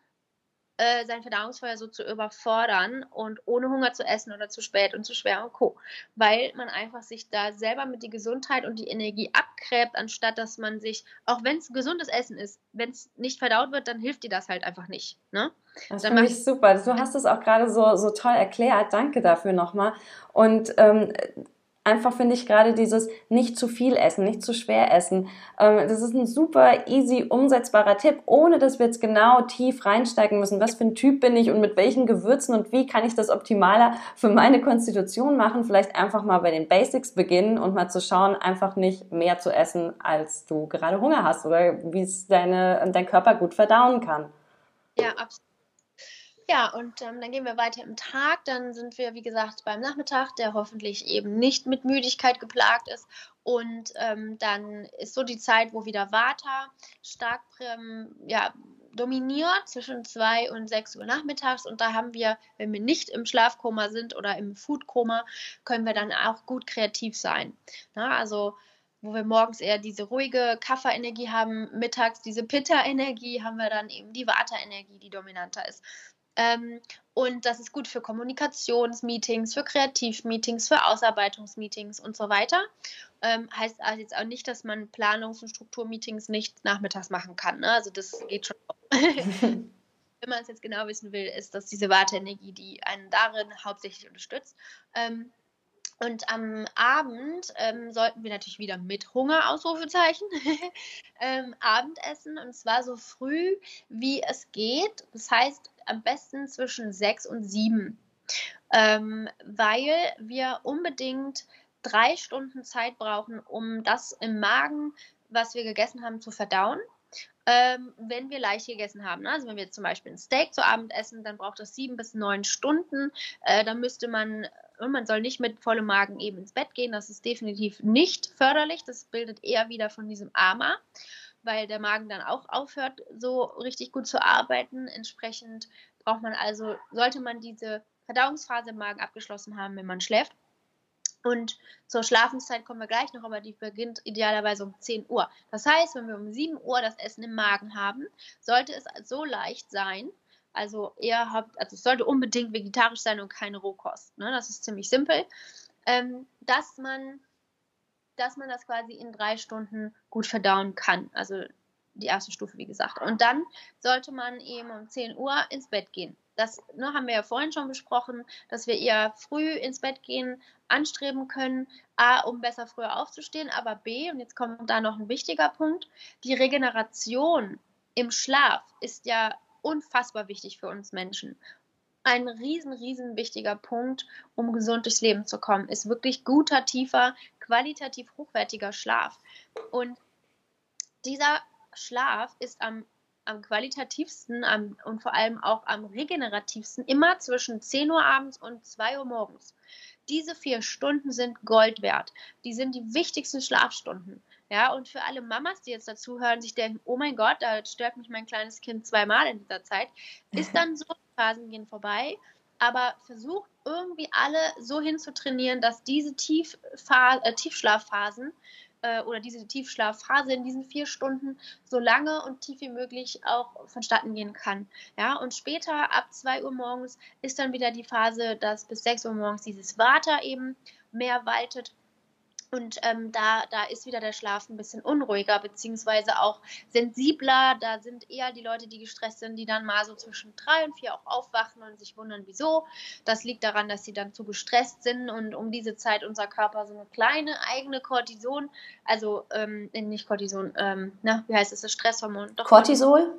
äh, sein Verdauungsfeuer so zu überfordern und ohne Hunger zu essen oder zu spät und zu schwer und Co. Weil man einfach sich da selber mit die Gesundheit und die Energie abgräbt, anstatt dass man sich, auch wenn es gesundes Essen ist, wenn es nicht verdaut wird, dann hilft dir das halt einfach nicht. Ne? Das finde ich super. Du hast es auch gerade so, so toll erklärt. Danke dafür nochmal. Und ähm, einfach finde ich gerade dieses nicht zu viel essen, nicht zu schwer essen. Ähm, das ist ein super easy umsetzbarer Tipp, ohne dass wir jetzt genau tief reinsteigen müssen. Was für ein Typ bin ich und mit welchen Gewürzen und wie kann ich das optimaler für meine Konstitution machen? Vielleicht einfach mal bei den Basics beginnen und mal zu schauen, einfach nicht mehr zu essen, als du gerade Hunger hast oder wie es deine, dein Körper gut verdauen kann. Ja, absolut. Ja, und ähm, dann gehen wir weiter im Tag. Dann sind wir, wie gesagt, beim Nachmittag, der hoffentlich eben nicht mit Müdigkeit geplagt ist. Und ähm, dann ist so die Zeit, wo wieder Vata stark ähm, ja, dominiert zwischen 2 und 6 Uhr nachmittags und da haben wir, wenn wir nicht im Schlafkoma sind oder im Foodkoma, können wir dann auch gut kreativ sein. Na, also wo wir morgens eher diese ruhige Kafferenergie haben, mittags diese Pitta-Energie, haben wir dann eben die Vata-Energie, die dominanter ist. Ähm, und das ist gut für Kommunikationsmeetings, für Kreativmeetings, für Ausarbeitungsmeetings und so weiter. Ähm, heißt also jetzt auch nicht, dass man Planungs- und Strukturmeetings nicht nachmittags machen kann. Ne? Also das geht schon. Wenn man es jetzt genau wissen will, ist das diese Warteenergie, die einen darin hauptsächlich unterstützt. Ähm, und am Abend ähm, sollten wir natürlich wieder mit Hunger, Ausrufezeichen, ähm, Abendessen und zwar so früh wie es geht. Das heißt am besten zwischen sechs und sieben, ähm, weil wir unbedingt drei Stunden Zeit brauchen, um das im Magen, was wir gegessen haben, zu verdauen. Ähm, wenn wir leicht gegessen haben. Ne? Also wenn wir zum Beispiel ein Steak zu Abend essen, dann braucht das sieben bis neun Stunden. Äh, dann müsste man und man soll nicht mit vollem Magen eben ins Bett gehen. Das ist definitiv nicht förderlich. Das bildet eher wieder von diesem Ama, weil der Magen dann auch aufhört, so richtig gut zu arbeiten. Entsprechend braucht man also, sollte man diese Verdauungsphase im Magen abgeschlossen haben, wenn man schläft. Und zur Schlafenszeit kommen wir gleich noch, aber die beginnt idealerweise um 10 Uhr. Das heißt, wenn wir um 7 Uhr das Essen im Magen haben, sollte es so leicht sein, also eher habt, also es sollte unbedingt vegetarisch sein und keine Rohkost. Ne? Das ist ziemlich simpel. Ähm, dass man, dass man das quasi in drei Stunden gut verdauen kann. Also die erste Stufe, wie gesagt. Und dann sollte man eben um 10 Uhr ins Bett gehen. Das ne, haben wir ja vorhin schon besprochen, dass wir eher früh ins Bett gehen anstreben können, A, um besser früher aufzustehen, aber B, und jetzt kommt da noch ein wichtiger Punkt, die Regeneration im Schlaf ist ja unfassbar wichtig für uns Menschen. Ein riesen, riesen wichtiger Punkt, um gesund durchs Leben zu kommen, ist wirklich guter, tiefer, qualitativ hochwertiger Schlaf. Und dieser Schlaf ist am, am qualitativsten am, und vor allem auch am regenerativsten immer zwischen 10 Uhr abends und 2 Uhr morgens. Diese vier Stunden sind Gold wert. Die sind die wichtigsten Schlafstunden. Ja, und für alle Mamas, die jetzt dazu hören, sich denken, oh mein Gott, da stört mich mein kleines Kind zweimal in dieser Zeit, ist dann so, Phasen gehen vorbei, aber versucht irgendwie alle so hinzutrainieren, dass diese Tieffa äh, Tiefschlafphasen äh, oder diese Tiefschlafphase in diesen vier Stunden so lange und tief wie möglich auch vonstatten gehen kann. Ja, und später ab 2 Uhr morgens ist dann wieder die Phase, dass bis 6 Uhr morgens dieses Vata eben mehr waltet und ähm, da, da ist wieder der Schlaf ein bisschen unruhiger, beziehungsweise auch sensibler. Da sind eher die Leute, die gestresst sind, die dann mal so zwischen drei und vier auch aufwachen und sich wundern, wieso. Das liegt daran, dass sie dann zu gestresst sind und um diese Zeit unser Körper so eine kleine eigene Cortison, also ähm, nicht Cortison, ähm, na, wie heißt es, das Stresshormon? Doch, Cortisol?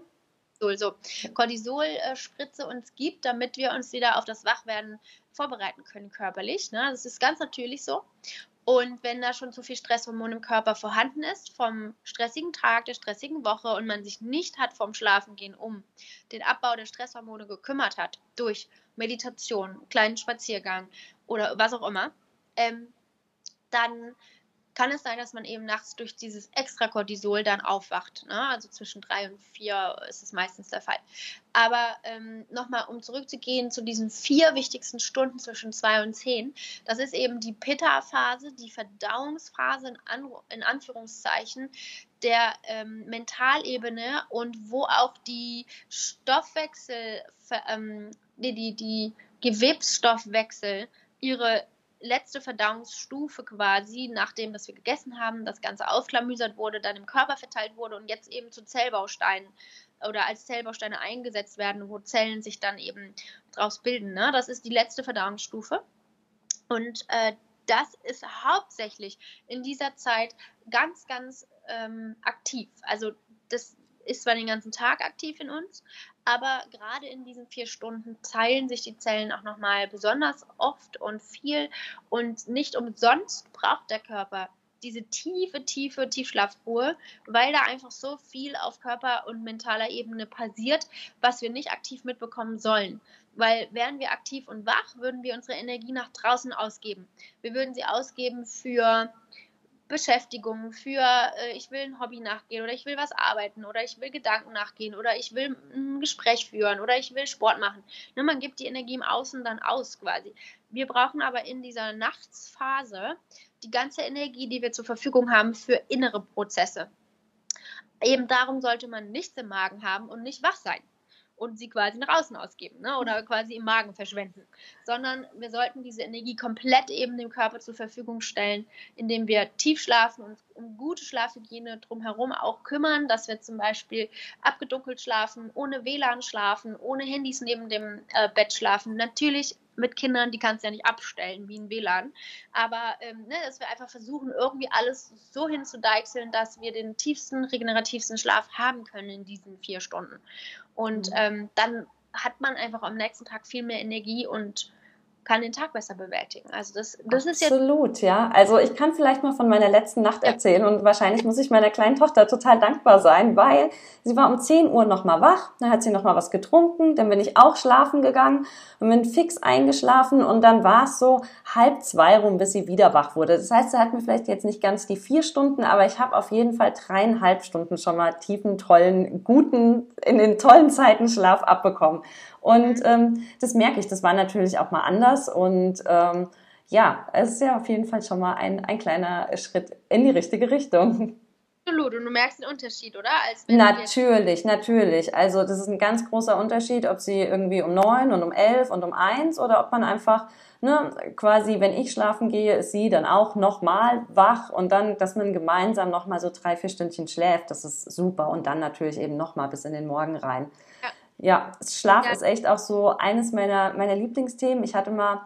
So, Cortisol-Spritze äh, uns gibt, damit wir uns wieder auf das Wachwerden vorbereiten können körperlich. Ne? Das ist ganz natürlich so. Und wenn da schon zu viel Stresshormon im Körper vorhanden ist, vom stressigen Tag, der stressigen Woche und man sich nicht hat vom Schlafengehen um den Abbau der Stresshormone gekümmert hat, durch Meditation, kleinen Spaziergang oder was auch immer, ähm, dann kann es sein, dass man eben nachts durch dieses extra Cortisol dann aufwacht. Ne? Also zwischen drei und vier ist es meistens der Fall. Aber ähm, nochmal, um zurückzugehen zu diesen vier wichtigsten Stunden zwischen zwei und zehn, das ist eben die Pitta-Phase, die Verdauungsphase in, An in Anführungszeichen der ähm, Mentalebene und wo auch die Stoffwechsel, ähm, die, die, die Gewebsstoffwechsel ihre letzte Verdauungsstufe quasi, nachdem dass wir gegessen haben, das Ganze ausklamüsert wurde, dann im Körper verteilt wurde und jetzt eben zu Zellbausteinen oder als Zellbausteine eingesetzt werden, wo Zellen sich dann eben draus bilden. Ne? Das ist die letzte Verdauungsstufe. Und äh, das ist hauptsächlich in dieser Zeit ganz, ganz ähm, aktiv. Also das ist zwar den ganzen Tag aktiv in uns, aber gerade in diesen vier Stunden teilen sich die Zellen auch nochmal besonders oft und viel und nicht umsonst braucht der Körper diese tiefe, tiefe Tiefschlafruhe, weil da einfach so viel auf Körper- und mentaler Ebene passiert, was wir nicht aktiv mitbekommen sollen. Weil wären wir aktiv und wach, würden wir unsere Energie nach draußen ausgeben. Wir würden sie ausgeben für Beschäftigung, für äh, ich will ein Hobby nachgehen oder ich will was arbeiten oder ich will Gedanken nachgehen oder ich will ein Gespräch führen oder ich will Sport machen. Ne, man gibt die Energie im Außen dann aus quasi. Wir brauchen aber in dieser Nachtsphase die ganze Energie, die wir zur Verfügung haben für innere Prozesse. Eben darum sollte man nichts im Magen haben und nicht wach sein und sie quasi nach außen ausgeben ne? oder quasi im Magen verschwenden, sondern wir sollten diese Energie komplett eben dem Körper zur Verfügung stellen, indem wir tief schlafen und um gute Schlafhygiene drumherum auch kümmern, dass wir zum Beispiel abgedunkelt schlafen, ohne WLAN schlafen, ohne Handys neben dem äh, Bett schlafen. Natürlich mit Kindern, die kannst du ja nicht abstellen wie ein WLAN. Aber ähm, ne, dass wir einfach versuchen, irgendwie alles so hinzudeichseln, dass wir den tiefsten, regenerativsten Schlaf haben können in diesen vier Stunden. Und mhm. ähm, dann hat man einfach am nächsten Tag viel mehr Energie und kann den Tag besser bewältigen. Also das, das ist jetzt. Absolut, ja. Also ich kann vielleicht mal von meiner letzten Nacht erzählen und wahrscheinlich muss ich meiner kleinen Tochter total dankbar sein, weil sie war um 10 Uhr nochmal wach, dann hat sie nochmal was getrunken, dann bin ich auch schlafen gegangen und bin fix eingeschlafen und dann war es so halb zwei rum, bis sie wieder wach wurde. Das heißt, sie hat mir vielleicht jetzt nicht ganz die vier Stunden, aber ich habe auf jeden Fall dreieinhalb Stunden schon mal tiefen, tollen, guten, in den tollen Zeiten Schlaf abbekommen. Und ähm, das merke ich, das war natürlich auch mal anders. Und ähm, ja, es ist ja auf jeden Fall schon mal ein, ein kleiner Schritt in die richtige Richtung. Absolut, und du merkst den Unterschied, oder? natürlich, natürlich. Also das ist ein ganz großer Unterschied, ob sie irgendwie um neun und um elf und um eins oder ob man einfach, ne, quasi, wenn ich schlafen gehe, ist sie dann auch nochmal wach und dann, dass man gemeinsam nochmal so drei, vier Stündchen schläft, das ist super. Und dann natürlich eben nochmal bis in den Morgen rein. Ja, Schlaf ja. ist echt auch so eines meiner, meiner Lieblingsthemen. Ich hatte mal,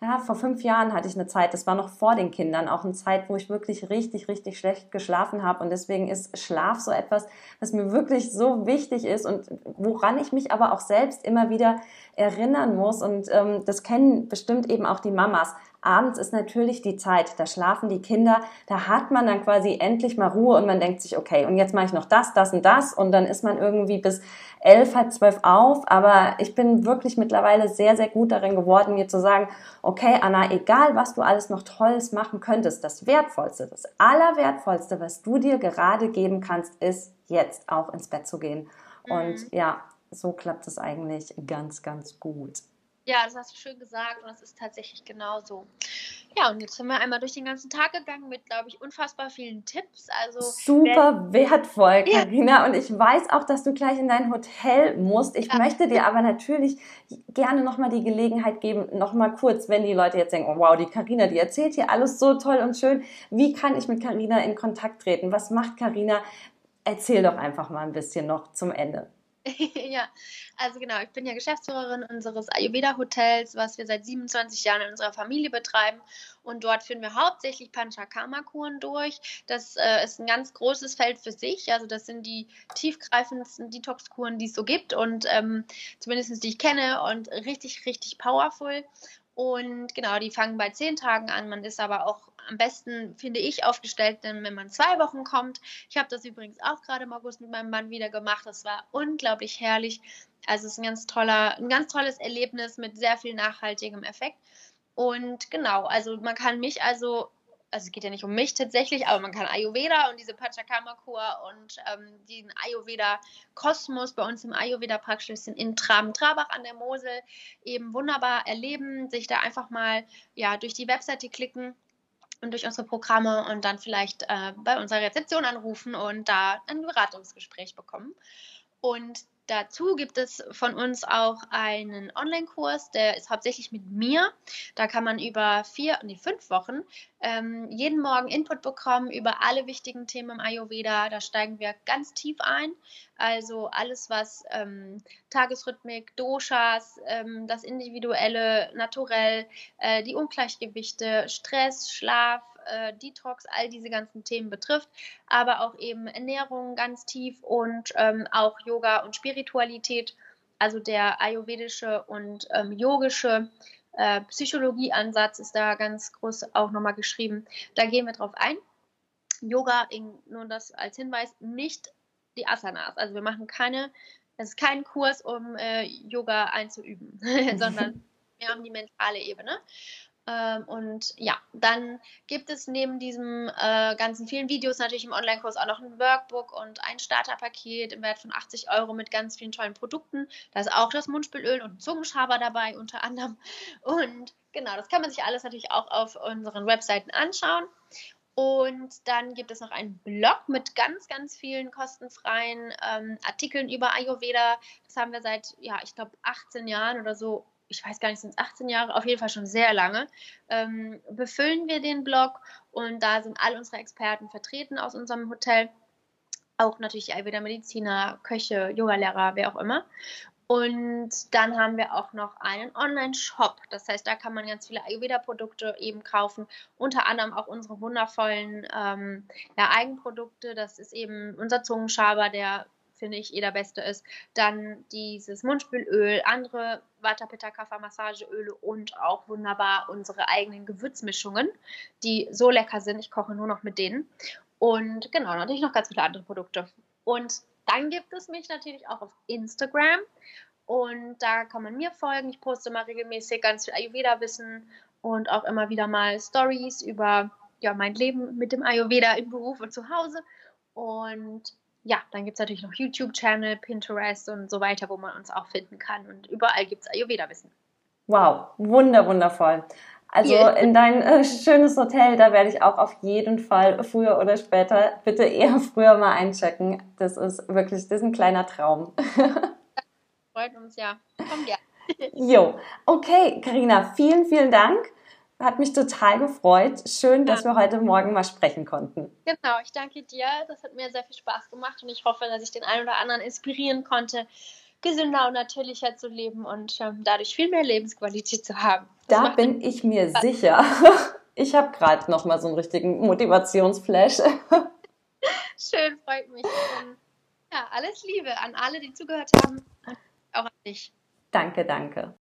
ja, vor fünf Jahren hatte ich eine Zeit, das war noch vor den Kindern, auch eine Zeit, wo ich wirklich richtig, richtig schlecht geschlafen habe. Und deswegen ist Schlaf so etwas, was mir wirklich so wichtig ist und woran ich mich aber auch selbst immer wieder erinnern muss. Und ähm, das kennen bestimmt eben auch die Mamas abends ist natürlich die Zeit, da schlafen die Kinder, da hat man dann quasi endlich mal Ruhe und man denkt sich, okay, und jetzt mache ich noch das, das und das und dann ist man irgendwie bis elf, halb zwölf auf. Aber ich bin wirklich mittlerweile sehr, sehr gut darin geworden, mir zu sagen, okay, Anna, egal was du alles noch Tolles machen könntest, das Wertvollste, das Allerwertvollste, was du dir gerade geben kannst, ist jetzt auch ins Bett zu gehen. Mhm. Und ja, so klappt es eigentlich ganz, ganz gut. Ja, das hast du schön gesagt und es ist tatsächlich genauso. Ja, und jetzt sind wir einmal durch den ganzen Tag gegangen mit, glaube ich, unfassbar vielen Tipps. Also super wertvoll, Karina. Ja. Und ich weiß auch, dass du gleich in dein Hotel musst. Ich ja. möchte dir aber natürlich gerne nochmal die Gelegenheit geben, nochmal kurz, wenn die Leute jetzt denken, oh, wow, die Karina, die erzählt hier alles so toll und schön. Wie kann ich mit Karina in Kontakt treten? Was macht Karina? Erzähl doch einfach mal ein bisschen noch zum Ende. ja, also genau, ich bin ja Geschäftsführerin unseres Ayurveda-Hotels, was wir seit 27 Jahren in unserer Familie betreiben. Und dort führen wir hauptsächlich Panchakarma-Kuren durch. Das äh, ist ein ganz großes Feld für sich. Also das sind die tiefgreifendsten Detox-Kuren, die es so gibt und ähm, zumindest die ich kenne und richtig, richtig powerful. Und genau, die fangen bei zehn Tagen an. Man ist aber auch am besten, finde ich, aufgestellt, denn wenn man zwei Wochen kommt. Ich habe das übrigens auch gerade im August mit meinem Mann wieder gemacht. Das war unglaublich herrlich. Also es ist ein ganz toller, ein ganz tolles Erlebnis mit sehr viel nachhaltigem Effekt. Und genau, also man kann mich also also es geht ja nicht um mich tatsächlich, aber man kann Ayurveda und diese Pachakama-Kur und ähm, den Ayurveda-Kosmos bei uns im Ayurveda-Praxis in Traben-Trabach an der Mosel eben wunderbar erleben, sich da einfach mal ja, durch die Webseite klicken und durch unsere Programme und dann vielleicht äh, bei unserer Rezeption anrufen und da ein Beratungsgespräch bekommen. Und Dazu gibt es von uns auch einen Online-Kurs, der ist hauptsächlich mit mir. Da kann man über vier, nee, fünf Wochen ähm, jeden Morgen Input bekommen über alle wichtigen Themen im Ayurveda. Da steigen wir ganz tief ein. Also alles, was ähm, Tagesrhythmik, Doshas, ähm, das Individuelle, Naturell, äh, die Ungleichgewichte, Stress, Schlaf, äh, Detox, all diese ganzen Themen betrifft, aber auch eben Ernährung ganz tief und ähm, auch Yoga und Spiritualität, also der ayurvedische und ähm, yogische äh, Psychologieansatz ist da ganz groß auch nochmal geschrieben. Da gehen wir drauf ein. Yoga, nur das als Hinweis, nicht die Asanas. Also wir machen keine, es ist kein Kurs, um äh, Yoga einzuüben, sondern wir haben die mentale Ebene. Ähm, und ja, dann gibt es neben diesem äh, ganzen vielen Videos natürlich im Online-Kurs auch noch ein Workbook und ein Starterpaket im Wert von 80 Euro mit ganz vielen tollen Produkten. Da ist auch das Mundspülöl und Zungenschaber dabei unter anderem. Und genau, das kann man sich alles natürlich auch auf unseren Webseiten anschauen. Und dann gibt es noch einen Blog mit ganz, ganz vielen kostenfreien ähm, Artikeln über Ayurveda. Das haben wir seit, ja, ich glaube, 18 Jahren oder so ich weiß gar nicht, sind es 18 Jahre, auf jeden Fall schon sehr lange, ähm, befüllen wir den Blog und da sind all unsere Experten vertreten aus unserem Hotel. Auch natürlich Ayurveda Mediziner, Köche, Yogalehrer, wer auch immer. Und dann haben wir auch noch einen Online-Shop. Das heißt, da kann man ganz viele Ayurveda-Produkte eben kaufen. Unter anderem auch unsere wundervollen ähm, ja, Eigenprodukte. Das ist eben unser Zungenschaber, der finde ich, eh der beste ist. Dann dieses Mundspülöl, andere Vata Pitta Kapha Massageöle und auch wunderbar unsere eigenen Gewürzmischungen, die so lecker sind. Ich koche nur noch mit denen. Und genau, natürlich noch ganz viele andere Produkte. Und dann gibt es mich natürlich auch auf Instagram. Und da kann man mir folgen. Ich poste mal regelmäßig ganz viel Ayurveda-Wissen und auch immer wieder mal Stories über ja, mein Leben mit dem Ayurveda im Beruf und zu Hause. Und ja, dann gibt es natürlich noch YouTube-Channel, Pinterest und so weiter, wo man uns auch finden kann. Und überall gibt es Ayurveda-Wissen. Wow, wunder, wundervoll. Also yeah. in dein äh, schönes Hotel, da werde ich auch auf jeden Fall früher oder später, bitte eher früher mal einchecken. Das ist wirklich, das ist ein kleiner Traum. Freut uns ja. Komm ja. Jo, okay, Karina, vielen, vielen Dank. Hat mich total gefreut. Schön, dass wir heute Morgen mal sprechen konnten. Genau, ich danke dir. Das hat mir sehr viel Spaß gemacht und ich hoffe, dass ich den einen oder anderen inspirieren konnte, gesünder und natürlicher zu leben und ähm, dadurch viel mehr Lebensqualität zu haben. Das da bin ich mir Spaß. sicher. Ich habe gerade noch mal so einen richtigen Motivationsflash. Schön, freut mich. Und, ja, alles Liebe an alle, die zugehört haben, auch an dich. Danke, danke.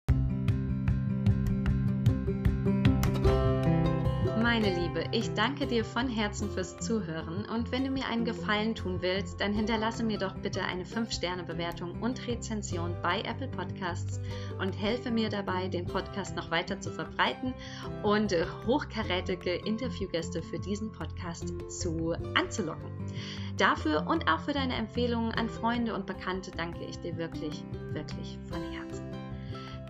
Meine Liebe, ich danke dir von Herzen fürs Zuhören und wenn du mir einen Gefallen tun willst, dann hinterlasse mir doch bitte eine 5-Sterne-Bewertung und Rezension bei Apple Podcasts und helfe mir dabei, den Podcast noch weiter zu verbreiten und hochkarätige Interviewgäste für diesen Podcast zu anzulocken. Dafür und auch für deine Empfehlungen an Freunde und Bekannte danke ich dir wirklich, wirklich von Herzen.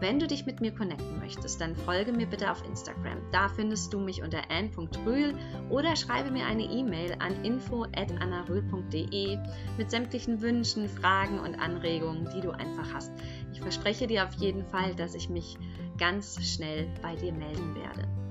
Wenn du dich mit mir connecten möchtest, dann folge mir bitte auf Instagram. Da findest du mich unter ann.rühl oder schreibe mir eine E-Mail an info.annarühl.de mit sämtlichen Wünschen, Fragen und Anregungen, die du einfach hast. Ich verspreche dir auf jeden Fall, dass ich mich ganz schnell bei dir melden werde.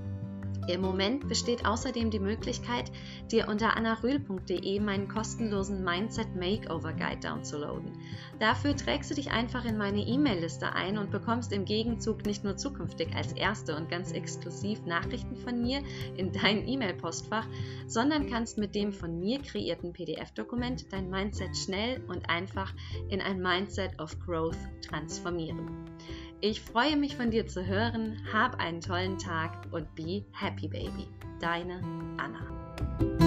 Im Moment besteht außerdem die Möglichkeit, dir unter annarühl.de meinen kostenlosen Mindset Makeover Guide downzuladen. Dafür trägst du dich einfach in meine E-Mail-Liste ein und bekommst im Gegenzug nicht nur zukünftig als erste und ganz exklusiv Nachrichten von mir in dein E-Mail-Postfach, sondern kannst mit dem von mir kreierten PDF-Dokument dein Mindset schnell und einfach in ein Mindset of Growth transformieren. Ich freue mich von dir zu hören. Hab einen tollen Tag und be happy, baby. Deine Anna.